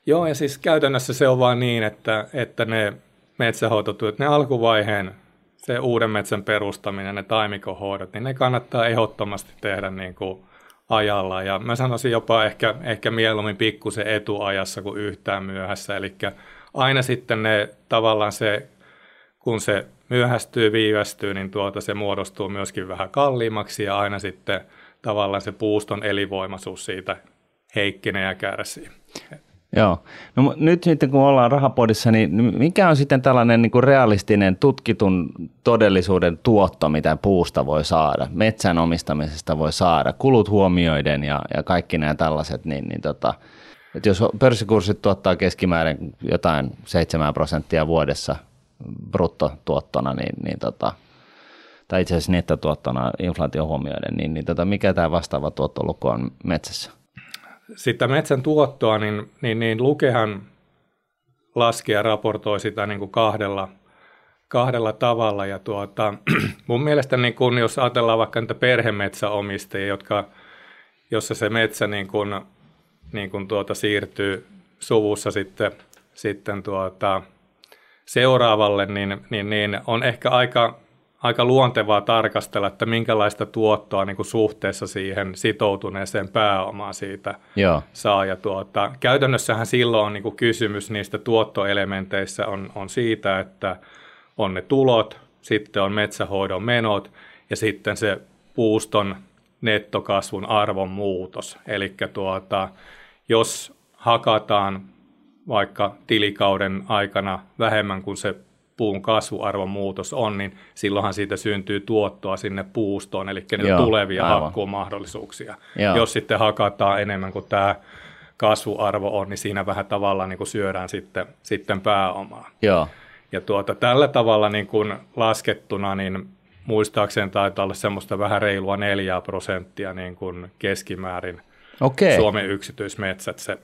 Joo, ja siis käytännössä se on vaan niin, että, että ne metsähoitotyöt, ne alkuvaiheen, se uuden metsän perustaminen, ne taimikohoidot, niin ne kannattaa ehdottomasti tehdä niin kuin ajalla. Ja mä sanoisin jopa ehkä, ehkä mieluummin pikkusen etuajassa kuin yhtään myöhässä. Eli aina sitten ne tavallaan se, kun se myöhästyy, viivästyy, niin tuota se muodostuu myöskin vähän kalliimmaksi ja aina sitten tavallaan se puuston elinvoimaisuus siitä heikkenee ja kärsii. Joo. No nyt sitten kun ollaan rahapodissa, niin mikä on sitten tällainen niin kuin realistinen tutkitun todellisuuden tuotto, mitä puusta voi saada, metsän omistamisesta voi saada, kulut huomioiden ja, ja kaikki nämä tällaiset, niin, niin tota, että jos pörssikurssit tuottaa keskimäärin jotain 7 prosenttia vuodessa bruttotuottona, niin, niin tota, tai itse asiassa nettotuottona inflaatio huomioiden, niin, niin tota, mikä tämä vastaava tuottoluku on metsässä? Sitten metsän tuottoa, niin, niin, niin Lukehan laskee ja raportoi sitä niin kuin kahdella, kahdella tavalla. Ja tuota, mun mielestä niin kun, jos ajatellaan vaikka niitä perhemetsäomistajia, jotka, jossa se metsä niin kun, niin kun tuota, siirtyy suvussa sitten, sitten tuota, seuraavalle, niin, niin, niin on ehkä aika, aika luontevaa tarkastella, että minkälaista tuottoa niin kuin suhteessa siihen sitoutuneeseen pääomaan siitä Joo. saa. Ja tuota, käytännössähän silloin on niin kuin kysymys niistä tuottoelementeissä on, on siitä, että on ne tulot, sitten on metsähoidon menot ja sitten se puuston nettokasvun arvon muutos. Eli tuota, jos hakataan vaikka tilikauden aikana vähemmän kuin se puun kasvuarvon muutos on, niin silloinhan siitä syntyy tuottoa sinne puustoon, eli ne Joo, tulevia aivan. hakkuumahdollisuuksia. Joo. Jos sitten hakataan enemmän kuin tämä kasvuarvo on, niin siinä vähän tavalla niin kuin syödään sitten, sitten pääomaa. Joo. Ja tuota, tällä tavalla niin kuin laskettuna, niin muistaakseni taitaa olla semmoista vähän reilua 4 prosenttia niin kuin keskimäärin Okei. Suomen yksityismetsät se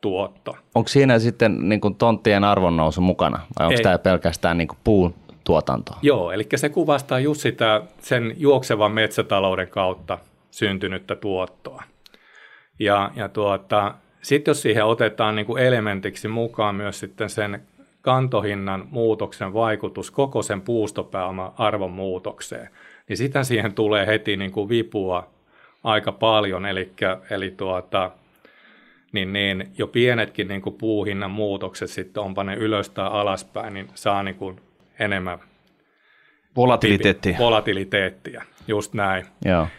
tuotto. Onko siinä sitten niin kuin tonttien arvonnousu mukana vai onko Ei. tämä pelkästään niin kuin puun tuotantoa? Joo, eli se kuvastaa just sitä sen juoksevan metsätalouden kautta syntynyttä tuottoa. Ja, ja tuota, sitten jos siihen otetaan niin kuin elementiksi mukaan myös sitten sen kantohinnan muutoksen vaikutus koko sen puustopääoman arvon muutokseen, niin sitten siihen tulee heti niin kuin vipua aika paljon, eli, eli tuota, niin, niin jo pienetkin niin kuin puuhinnan muutokset sitten, onpa ne ylös tai alaspäin, niin saa niin kuin enemmän volatiliteettia. volatiliteettia, just näin.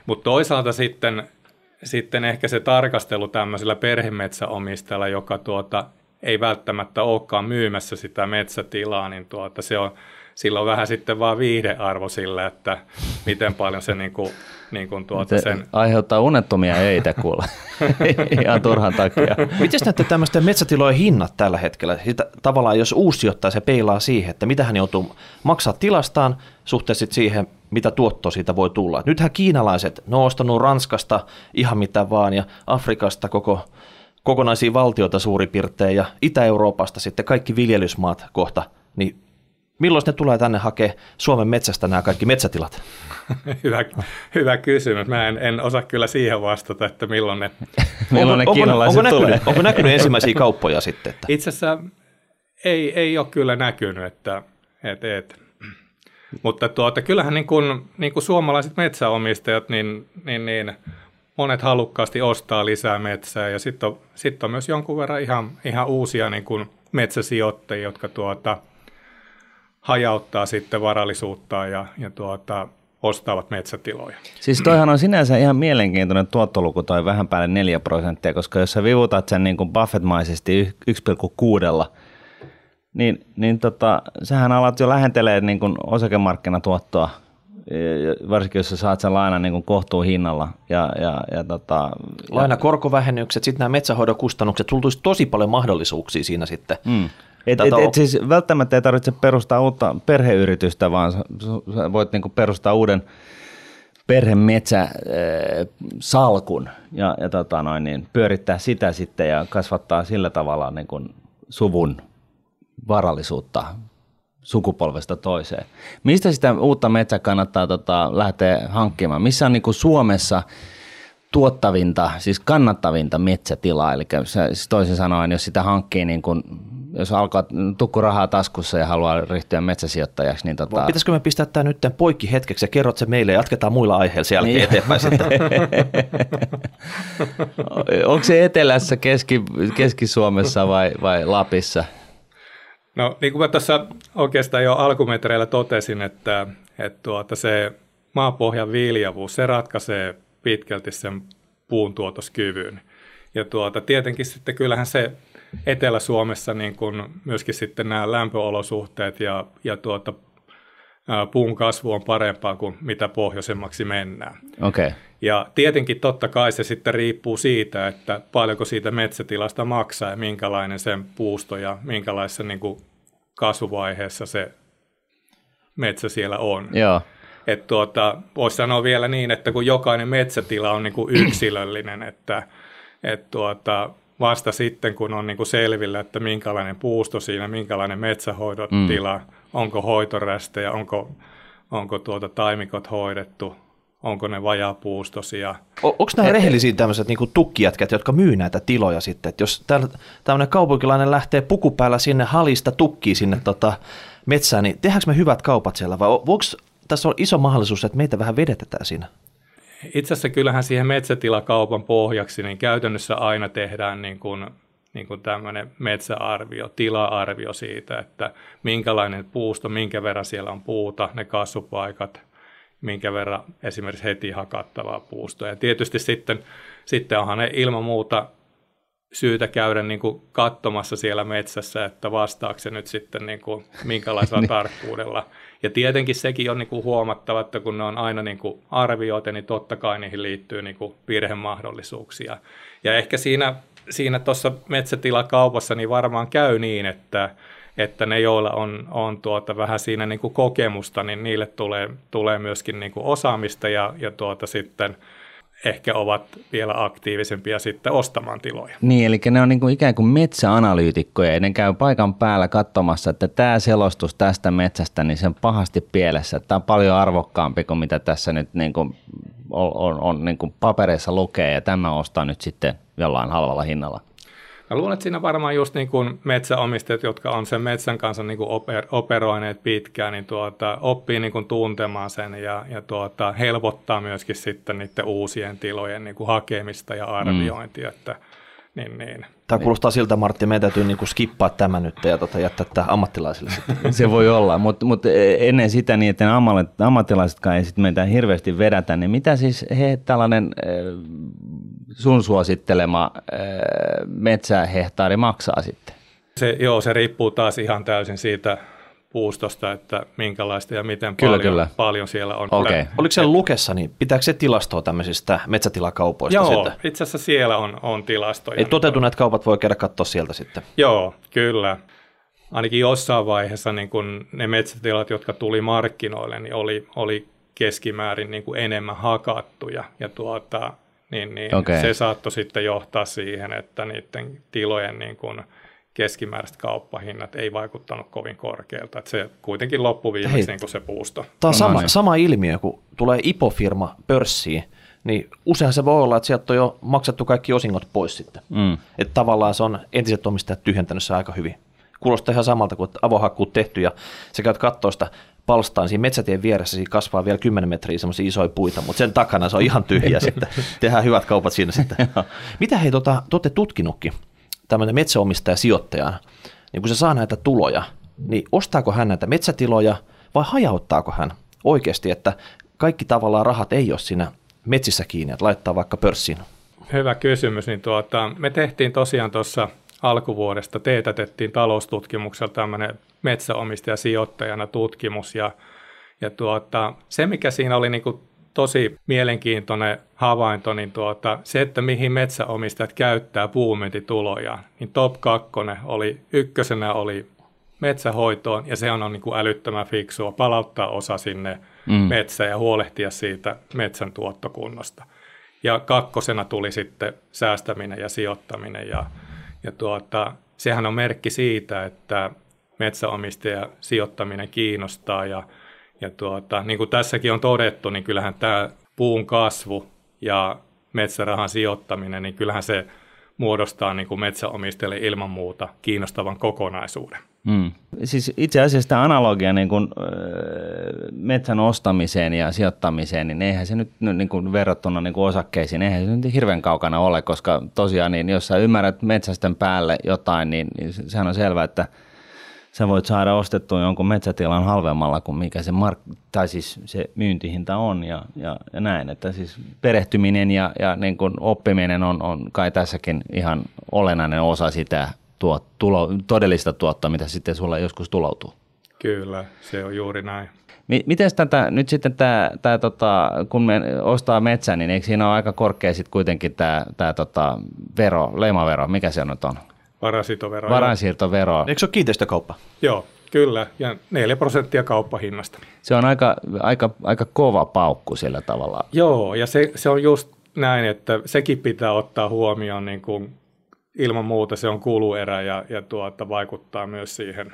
Mutta toisaalta sitten, sitten ehkä se tarkastelu tämmöisellä perhemetsäomistajalla, joka tuota, ei välttämättä olekaan myymässä sitä metsätilaa, niin tuota, se on, sillä on vähän sitten vaan viihdearvo sille, että miten paljon se niin kuin niin kuin tuota sen... Aiheuttaa unettomia eitä kuule, ihan turhan takia. Miten näette tämmöisten metsätilojen hinnat tällä hetkellä? Sitä, tavallaan jos uusi sijoittaja se peilaa siihen, että mitä hän joutuu maksaa tilastaan suhteessa siihen, mitä tuottoa siitä voi tulla. Nythän kiinalaiset, ne on ostanut Ranskasta ihan mitä vaan ja Afrikasta koko kokonaisia valtioita suurin piirtein ja Itä-Euroopasta sitten kaikki viljelysmaat kohta, niin milloin ne tulee tänne hakea Suomen metsästä nämä kaikki metsätilat? hyvä, hyvä kysymys. Mä en, en osaa kyllä siihen vastata, että milloin ne, milloin onko, ne kiinalaiset onko, onko näkynyt, onko näkynyt ensimmäisiä kauppoja sitten? Että? Itse asiassa ei, ei ole kyllä näkynyt, että et, et. mutta tuota, kyllähän niin kuin, niin kuin suomalaiset metsäomistajat, niin, niin, niin monet halukkaasti ostaa lisää metsää ja sitten on, sit on myös jonkun verran ihan, ihan uusia niin kuin metsäsijoittajia, jotka tuota, hajauttaa sitten varallisuutta ja, ja tuota, ostavat metsätiloja. Siis toihan on sinänsä ihan mielenkiintoinen tuottoluku toi vähän päälle 4 prosenttia, koska jos sä vivutat sen niin kuin Buffett-maisesti 1,6, niin, niin tota, sähän alat jo lähentelee niin kuin osakemarkkinatuottoa, varsinkin jos sä saat sen lainan niin kohtuun hinnalla. Ja, ja, ja tota, Laina korkovähennykset, sitten nämä metsähoidon kustannukset, sulla tulisi tosi paljon mahdollisuuksia siinä sitten. Mm. Et, et, et siis välttämättä ei tarvitse perustaa uutta perheyritystä, vaan sä voit niinku perustaa uuden perhemetsäsalkun ja, ja tota noin, niin pyörittää sitä sitten ja kasvattaa sillä tavalla niin kuin suvun varallisuutta sukupolvesta toiseen. Mistä sitä uutta metsää kannattaa tota, lähteä hankkimaan? Missä on niin kuin Suomessa tuottavinta, siis kannattavinta metsätilaa? Eli siis toisin sanoen, jos sitä hankkii niin kuin jos alkaa tukku rahaa taskussa ja haluaa ryhtyä metsäsijoittajaksi, niin tota... Pitäisikö me pistää tämä nyt poikki hetkeksi ja kerrot se meille ja jatketaan muilla aiheilla sen jälkeen niin. eteenpäin sitten. Onko se etelässä, Keski, Keski-Suomessa vai, vai Lapissa? No niin kuin mä tuossa oikeastaan jo alkumetreillä totesin, että, että tuota, se maapohjan viljavuus, se ratkaisee pitkälti sen puuntuotoskyvyn. Ja tuota, tietenkin sitten kyllähän se Etelä-Suomessa niin kuin myöskin sitten nämä lämpöolosuhteet ja, ja tuota, puun kasvu on parempaa kuin mitä pohjoisemmaksi mennään. Okay. Ja tietenkin totta kai se sitten riippuu siitä, että paljonko siitä metsätilasta maksaa ja minkälainen sen puusto ja minkälaisessa niin kuin kasvuvaiheessa se metsä siellä on. Joo. Et tuota, voisi sanoa vielä niin, että kun jokainen metsätila on niin kuin yksilöllinen, että et tuota, vasta sitten, kun on niin kuin selvillä, että minkälainen puusto siinä, minkälainen metsähoidotila, mm. onko hoitorästejä, onko, onko tuota taimikot hoidettu, onko ne vajaapuustosia. O, onko nämä rehellisiä tämmöiset niin tukkijätkät, jotka myy näitä tiloja sitten? Et jos tämmöinen kaupunkilainen lähtee pukupäällä sinne halista tukkii sinne tota metsään, niin tehdäänkö me hyvät kaupat siellä vai voiko tässä on iso mahdollisuus, että meitä vähän vedetetään siinä? Itse asiassa kyllähän siihen metsätilakaupan pohjaksi, niin käytännössä aina tehdään niin kuin, niin kuin tämmöinen metsäarvio, tila-arvio siitä, että minkälainen puusto, minkä verran siellä on puuta, ne kasvupaikat, minkä verran esimerkiksi heti hakattavaa puustoa. Ja tietysti sitten, sitten onhan ne ilman muuta syytä käydä niin kuin katsomassa siellä metsässä, että vastaako se nyt sitten niin kuin minkälaisella niin. tarkkuudella. Ja tietenkin sekin on niin kuin huomattava, että kun ne on aina niin kuin arvioita, niin totta kai niihin liittyy niin kuin virhemahdollisuuksia. Ja ehkä siinä siinä tuossa metsätilakaupassa niin varmaan käy niin, että, että ne, joilla on, on tuota vähän siinä niin kuin kokemusta, niin niille tulee, tulee myöskin niin kuin osaamista ja, ja tuota sitten – ehkä ovat vielä aktiivisempia sitten ostamaan tiloja. Niin, eli ne on niin kuin ikään kuin metsäanalyytikkoja, ja ne käy paikan päällä katsomassa, että tämä selostus tästä metsästä, niin se on pahasti pielessä. Tämä on paljon arvokkaampi kuin mitä tässä nyt niin kuin on, on, on niin kuin papereissa lukee, ja tämä ostaa nyt sitten jollain halvalla hinnalla. Mä luulen, että siinä varmaan just niin kuin metsäomistajat, jotka on sen metsän kanssa niin kuin oper, operoineet pitkään, niin tuota, oppii niin kuin tuntemaan sen ja, ja tuota, helpottaa myöskin sitten niiden uusien tilojen niin kuin hakemista ja arviointia. Mm. Että, niin, niin. Tämä kuulostaa siltä, Martti, meidän täytyy niin kuin skippaa tämä nyt ja tota, jättää tämä ammattilaisille. Sitten. Se voi olla, mutta mut ennen sitä niin, että ammattilaisetkaan ei sitten meitä hirveästi vedätä, niin mitä siis he tällainen sun suosittelema metsähehtaari maksaa sitten? Se, joo, se riippuu taas ihan täysin siitä puustosta, että minkälaista ja miten kyllä, paljon, kyllä. paljon siellä on. Okay. Oliko siellä Lukessa, niin pitääkö se tilastoa tämmöisistä metsätilakaupoista? Joo, sitten? itse asiassa siellä on, on tilastoja. Ei toteutuneet kaupat voi käydä katsoa sieltä sitten? Joo, kyllä. Ainakin jossain vaiheessa niin kun ne metsätilat, jotka tuli markkinoille, niin oli, oli keskimäärin niin kuin enemmän hakattuja. Ja tuota, niin, niin okay. se saattoi sitten johtaa siihen, että niiden tilojen niin kuin keskimääräiset kauppahinnat ei vaikuttanut kovin korkealta. Että se kuitenkin loppuviimeksi niin kuin se puusto. Tämä on sama, sama ilmiö, kun tulee IPO-firma pörssiin, niin usein se voi olla, että sieltä on jo maksettu kaikki osingot pois sitten. Mm. Että tavallaan se on entiset omistajat tyhjentänyt se aika hyvin. Kuulostaa ihan samalta kuin avohakkuut tehty ja sä käyt katsoa sitä palstaan siinä metsätien vieressä, siinä kasvaa vielä 10 metriä semmoisia isoja puita, mutta sen takana se on ihan tyhjä sitten. Tehdään hyvät kaupat siinä sitten. Mitä hei, tota, te olette tutkinutkin tämmöinen metsäomistaja sijoittajana, niin kun se saa näitä tuloja, niin ostaako hän näitä metsätiloja vai hajauttaako hän oikeasti, että kaikki tavallaan rahat ei ole siinä metsissä kiinni, että laittaa vaikka pörssiin? Hyvä kysymys. Niin tuota, me tehtiin tosiaan tuossa alkuvuodesta, teetätettiin taloustutkimuksella tämmöinen metsäomistajasijoittajana tutkimus ja, ja tuota, se, mikä siinä oli niin kuin tosi mielenkiintoinen havainto, niin tuota, se, että mihin metsäomistajat käyttää puumyyntituloja, niin top 2 oli, ykkösenä oli metsähoitoon, ja se on niin kuin älyttömän fiksua palauttaa osa sinne mm. metsään ja huolehtia siitä metsän tuottokunnosta. Ja kakkosena tuli sitten säästäminen ja sijoittaminen, ja, ja tuota, sehän on merkki siitä, että metsäomistaja sijoittaminen kiinnostaa ja, ja tuota, niin kuin tässäkin on todettu, niin kyllähän tämä puun kasvu ja metsärahan sijoittaminen, niin kyllähän se muodostaa niin kuin metsäomistajille ilman muuta kiinnostavan kokonaisuuden. Mm. Siis itse asiassa tämä analogia niin kuin, metsän ostamiseen ja sijoittamiseen, niin eihän se nyt niin kuin verrattuna niin kuin osakkeisiin, eihän se nyt hirveän kaukana ole, koska tosiaan niin jos sä ymmärrät metsästen päälle jotain, niin, sehän on selvää, että – sä voit saada ostettua jonkun metsätilan halvemmalla kuin mikä se, mark- tai siis se myyntihinta on ja, ja, ja näin. Että siis perehtyminen ja, ja niin kuin oppiminen on, on kai tässäkin ihan olennainen osa sitä tuot, tulo, todellista tuottoa, mitä sitten sulla joskus tuloutuu. Kyllä, se on juuri näin. Miten tätä, nyt sitten tämä, tämä tota, kun me ostaa metsän, niin eikö siinä ole aika korkea sitten kuitenkin tämä, tämä tota, vero, leimavero, mikä se nyt on? Varasiirtovero. Varasiirtovero. Eikö se ole kiinteistökauppa? Joo, kyllä. Ja 4 prosenttia kauppahinnasta. Se on aika, aika, aika kova paukku sillä tavalla. Joo, ja se, se on just näin, että sekin pitää ottaa huomioon niin kuin ilman muuta se on kuluerä ja, ja tuota, vaikuttaa myös siihen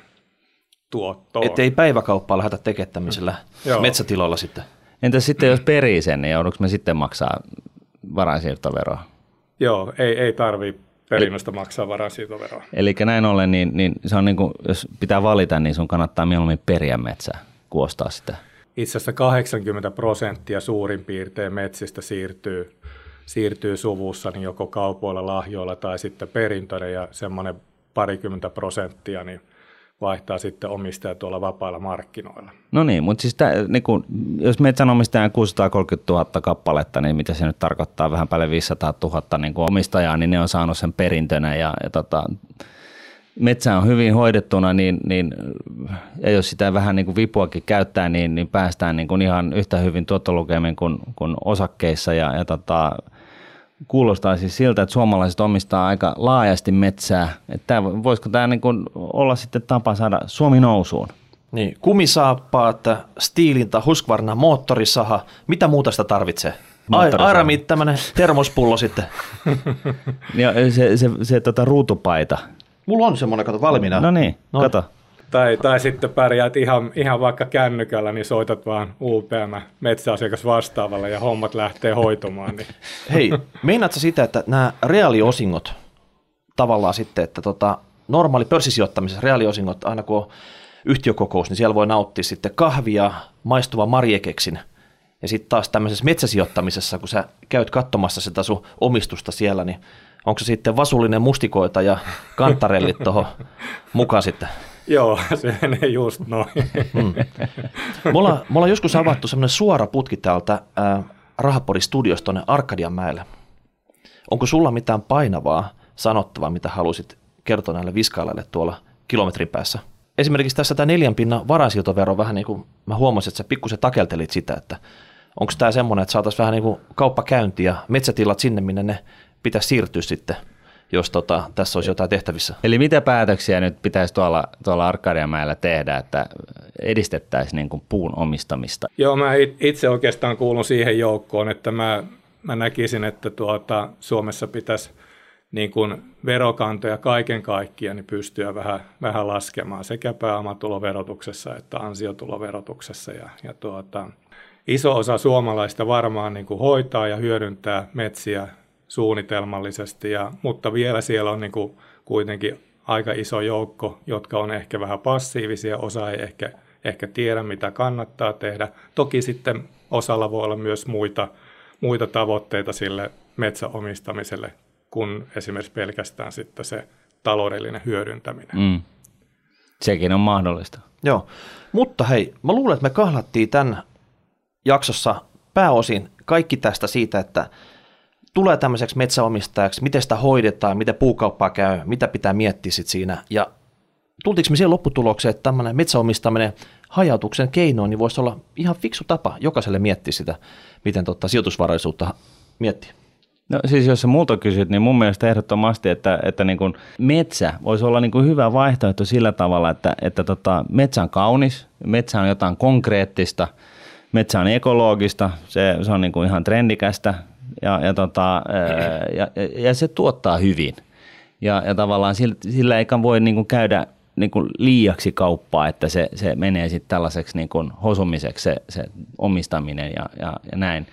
tuottoon. Että ei päiväkauppaa lähdetä tekemään tämmöisellä Joo. metsätiloilla sitten. Entäs sitten jos perii sen, niin joudunko me sitten maksaa varainsiirtoveroa? Joo, ei, ei tarvitse perinnöstä maksaa varainsiirtoveroa. Eli näin ollen, niin, niin se on niin kuin, jos pitää valita, niin sun kannattaa mieluummin periä metsää kuin ostaa sitä. Itse asiassa 80 prosenttia suurin piirtein metsistä siirtyy, siirtyy suvussa niin joko kaupoilla, lahjoilla tai sitten perintönä ja semmoinen parikymmentä prosenttia niin vaihtaa sitten omistaja tuolla vapailla markkinoilla. No niin, mutta siis tää, niin kun, jos metsänomistajan 630 000 kappaletta, niin mitä se nyt tarkoittaa, vähän päälle 500 000 niin omistajaa, niin ne on saanut sen perintönä ja, ja tota, metsä on hyvin hoidettuna, niin, niin, ja jos sitä vähän niin kuin vipuakin käyttää, niin, niin päästään niin kuin ihan yhtä hyvin tuottolukemin kuin, kuin osakkeissa ja, ja tota, kuulostaa siis siltä, että suomalaiset omistaa aika laajasti metsää. Että voisiko tämä niin kuin olla sitten tapa saada Suomi nousuun? Niin, kumisaappaat, stiilinta, Husqvarna, moottorisaha, mitä muuta sitä tarvitsee? Airamit, tämmöinen termospullo sitten. Ja se, se, se tota ruutupaita. Mulla on semmoinen, kato, valmiina. No niin, No. kato. Tai, tai sitten pärjäät ihan, ihan vaikka kännykällä, niin soitat vaan UPM metsäasiakas vastaavalle ja hommat lähtee hoitumaan. Niin. Hei, meinaatko sitä, että nämä reaaliosingot tavallaan sitten, että tota, normaali pörssisijoittamisessa reaaliosingot, aina kun on yhtiökokous, niin siellä voi nauttia sitten kahvia, maistuva marjekeksin. Ja sitten taas tämmöisessä metsäsijoittamisessa, kun sä käyt katsomassa sitä sun omistusta siellä, niin onko se sitten vasullinen mustikoita ja kantarellit tuohon mukaan sitten? Joo, se menee just noin. Me ollaan, me ollaan joskus avattu semmoinen suora putki täältä ää, Rahapori-studiosta tuonne Arkadianmäelle. Onko sulla mitään painavaa sanottavaa, mitä haluaisit kertoa näille viskailijoille tuolla kilometrin päässä? Esimerkiksi tässä tämä neljän pinnan varainsiirtovero vähän niin kuin mä huomasin, että sä pikkusen takeltelit sitä, että onko tämä semmoinen, että saataisiin vähän niin kuin kauppakäynti ja metsätilat sinne, minne ne pitäisi siirtyä sitten, jos tota, tässä olisi jotain tehtävissä. Eli mitä päätöksiä nyt pitäisi tuolla, tuolla Arkadianmäellä tehdä, että edistettäisiin niin kuin puun omistamista? Joo, mä it- itse oikeastaan kuulun siihen joukkoon, että mä, mä näkisin, että tuota, Suomessa pitäisi niin kuin verokantoja kaiken kaikkiaan niin pystyä vähän, vähän laskemaan sekä pääomatuloverotuksessa että ansiotuloverotuksessa. Ja, ja tuota, iso osa suomalaista varmaan niin kuin hoitaa ja hyödyntää metsiä suunnitelmallisesti, ja, mutta vielä siellä on niin kuin kuitenkin aika iso joukko, jotka on ehkä vähän passiivisia, osa ei ehkä, ehkä tiedä, mitä kannattaa tehdä. Toki sitten osalla voi olla myös muita, muita tavoitteita sille metsäomistamiselle kuin esimerkiksi pelkästään sitten se taloudellinen hyödyntäminen. Mm. Sekin on mahdollista. Joo, mutta hei, mä luulen, että me kahlattiin tämän jaksossa pääosin kaikki tästä siitä, että tulee tämmöiseksi metsäomistajaksi, miten sitä hoidetaan, miten puukauppaa käy, mitä pitää miettiä sit siinä. Ja tultiinko me siihen lopputulokseen, että tämmöinen metsäomistaminen hajautuksen keinoin niin voisi olla ihan fiksu tapa jokaiselle miettiä sitä, miten tota sijoitusvaraisuutta miettiä. No siis jos sä multa kysyt, niin mun mielestä ehdottomasti, että, että niin kuin metsä voisi olla niin kuin hyvä vaihtoehto sillä tavalla, että, että tota, metsä on kaunis, metsä on jotain konkreettista, metsä on ekologista, se, se on niin kuin ihan trendikästä ja, ja, tota, ja, ja, ja se tuottaa hyvin. Ja, ja tavallaan sillä, sillä eikä voi niin kuin käydä niin kuin liiaksi kauppaa, että se, se menee sitten tällaiseksi niin kuin hosumiseksi se, se omistaminen ja, ja, ja näin.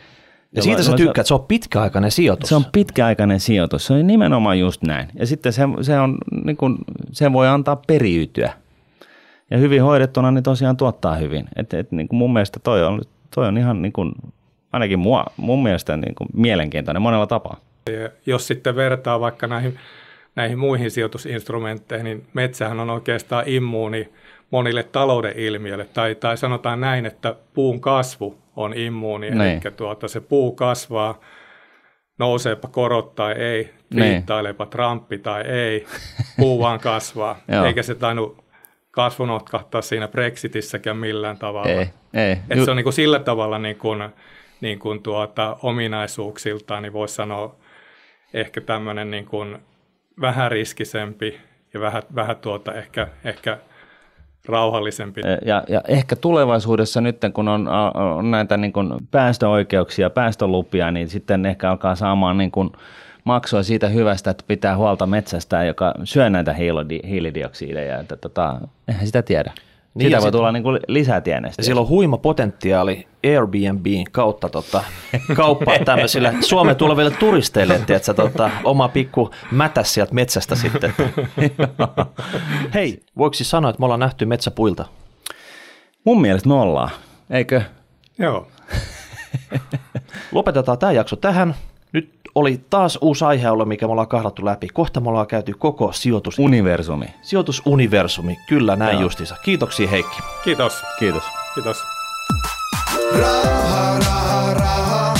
Ja siitä sä jolloin se- tykkäät, se on pitkäaikainen sijoitus. se on pitkäaikainen sijoitus, se on nimenomaan just näin. Ja sitten se, se, on, niin kuin, se voi antaa periytyä. Ja hyvin hoidettuna niin tosiaan tuottaa hyvin. Et, et, niin kuin mun mielestä toi on, toi on ihan niin kuin, ainakin mua, mun mielestä niin kuin mielenkiintoinen monella tapaa. Ja jos sitten vertaa vaikka näihin, näihin muihin sijoitusinstrumentteihin, niin metsähän on oikeastaan immuuni monille talouden ilmiöille. Tai, tai sanotaan näin, että puun kasvu on immuuni. Niin. Eli tuota, se puu kasvaa, nouseepa korot tai ei, Niin. riittailepa Trumpi tai ei, puu vaan kasvaa. Eikä se tainnut kasvu notkahtaa siinä Brexitissäkään millään tavalla. Ei, ei. Et se on niin kuin sillä tavalla niin kuin, niin kuin tuota, ominaisuuksiltaan, niin voisi sanoa ehkä tämmöinen niin kuin vähän riskisempi ja vähän, vähän tuota ehkä, ehkä rauhallisempi. Ja, ja ehkä tulevaisuudessa nyt, kun on, on näitä niin kuin päästöoikeuksia, päästölupia, niin sitten ehkä alkaa saamaan niin kuin maksua siitä hyvästä, että pitää huolta metsästä, joka syö näitä hiilidioksideja. Että tota, eihän sitä tiedä. Niin Sitä voi sit, tulla niin kuin lisätienestä. Ja sillä on huima potentiaali Airbnb kautta tota, kauppaa tämmöisille Suomeen tuleville turisteille, että tota, oma pikku mätäs sieltä metsästä sitten. Hei, voiko siis sanoa, että me ollaan nähty metsäpuilta? Mun mielestä me ollaan, eikö? Joo. Lopetetaan tämä jakso tähän. Nyt oli taas uusi aihealue, mikä me ollaan kahlattu läpi. Kohta me ollaan käyty koko sijoitus... Universumi. Sijoitusuniversumi, kyllä näin Joo. justiinsa. Kiitoksia Heikki. Kiitos. Kiitos. Kiitos. Raha, raha, raha.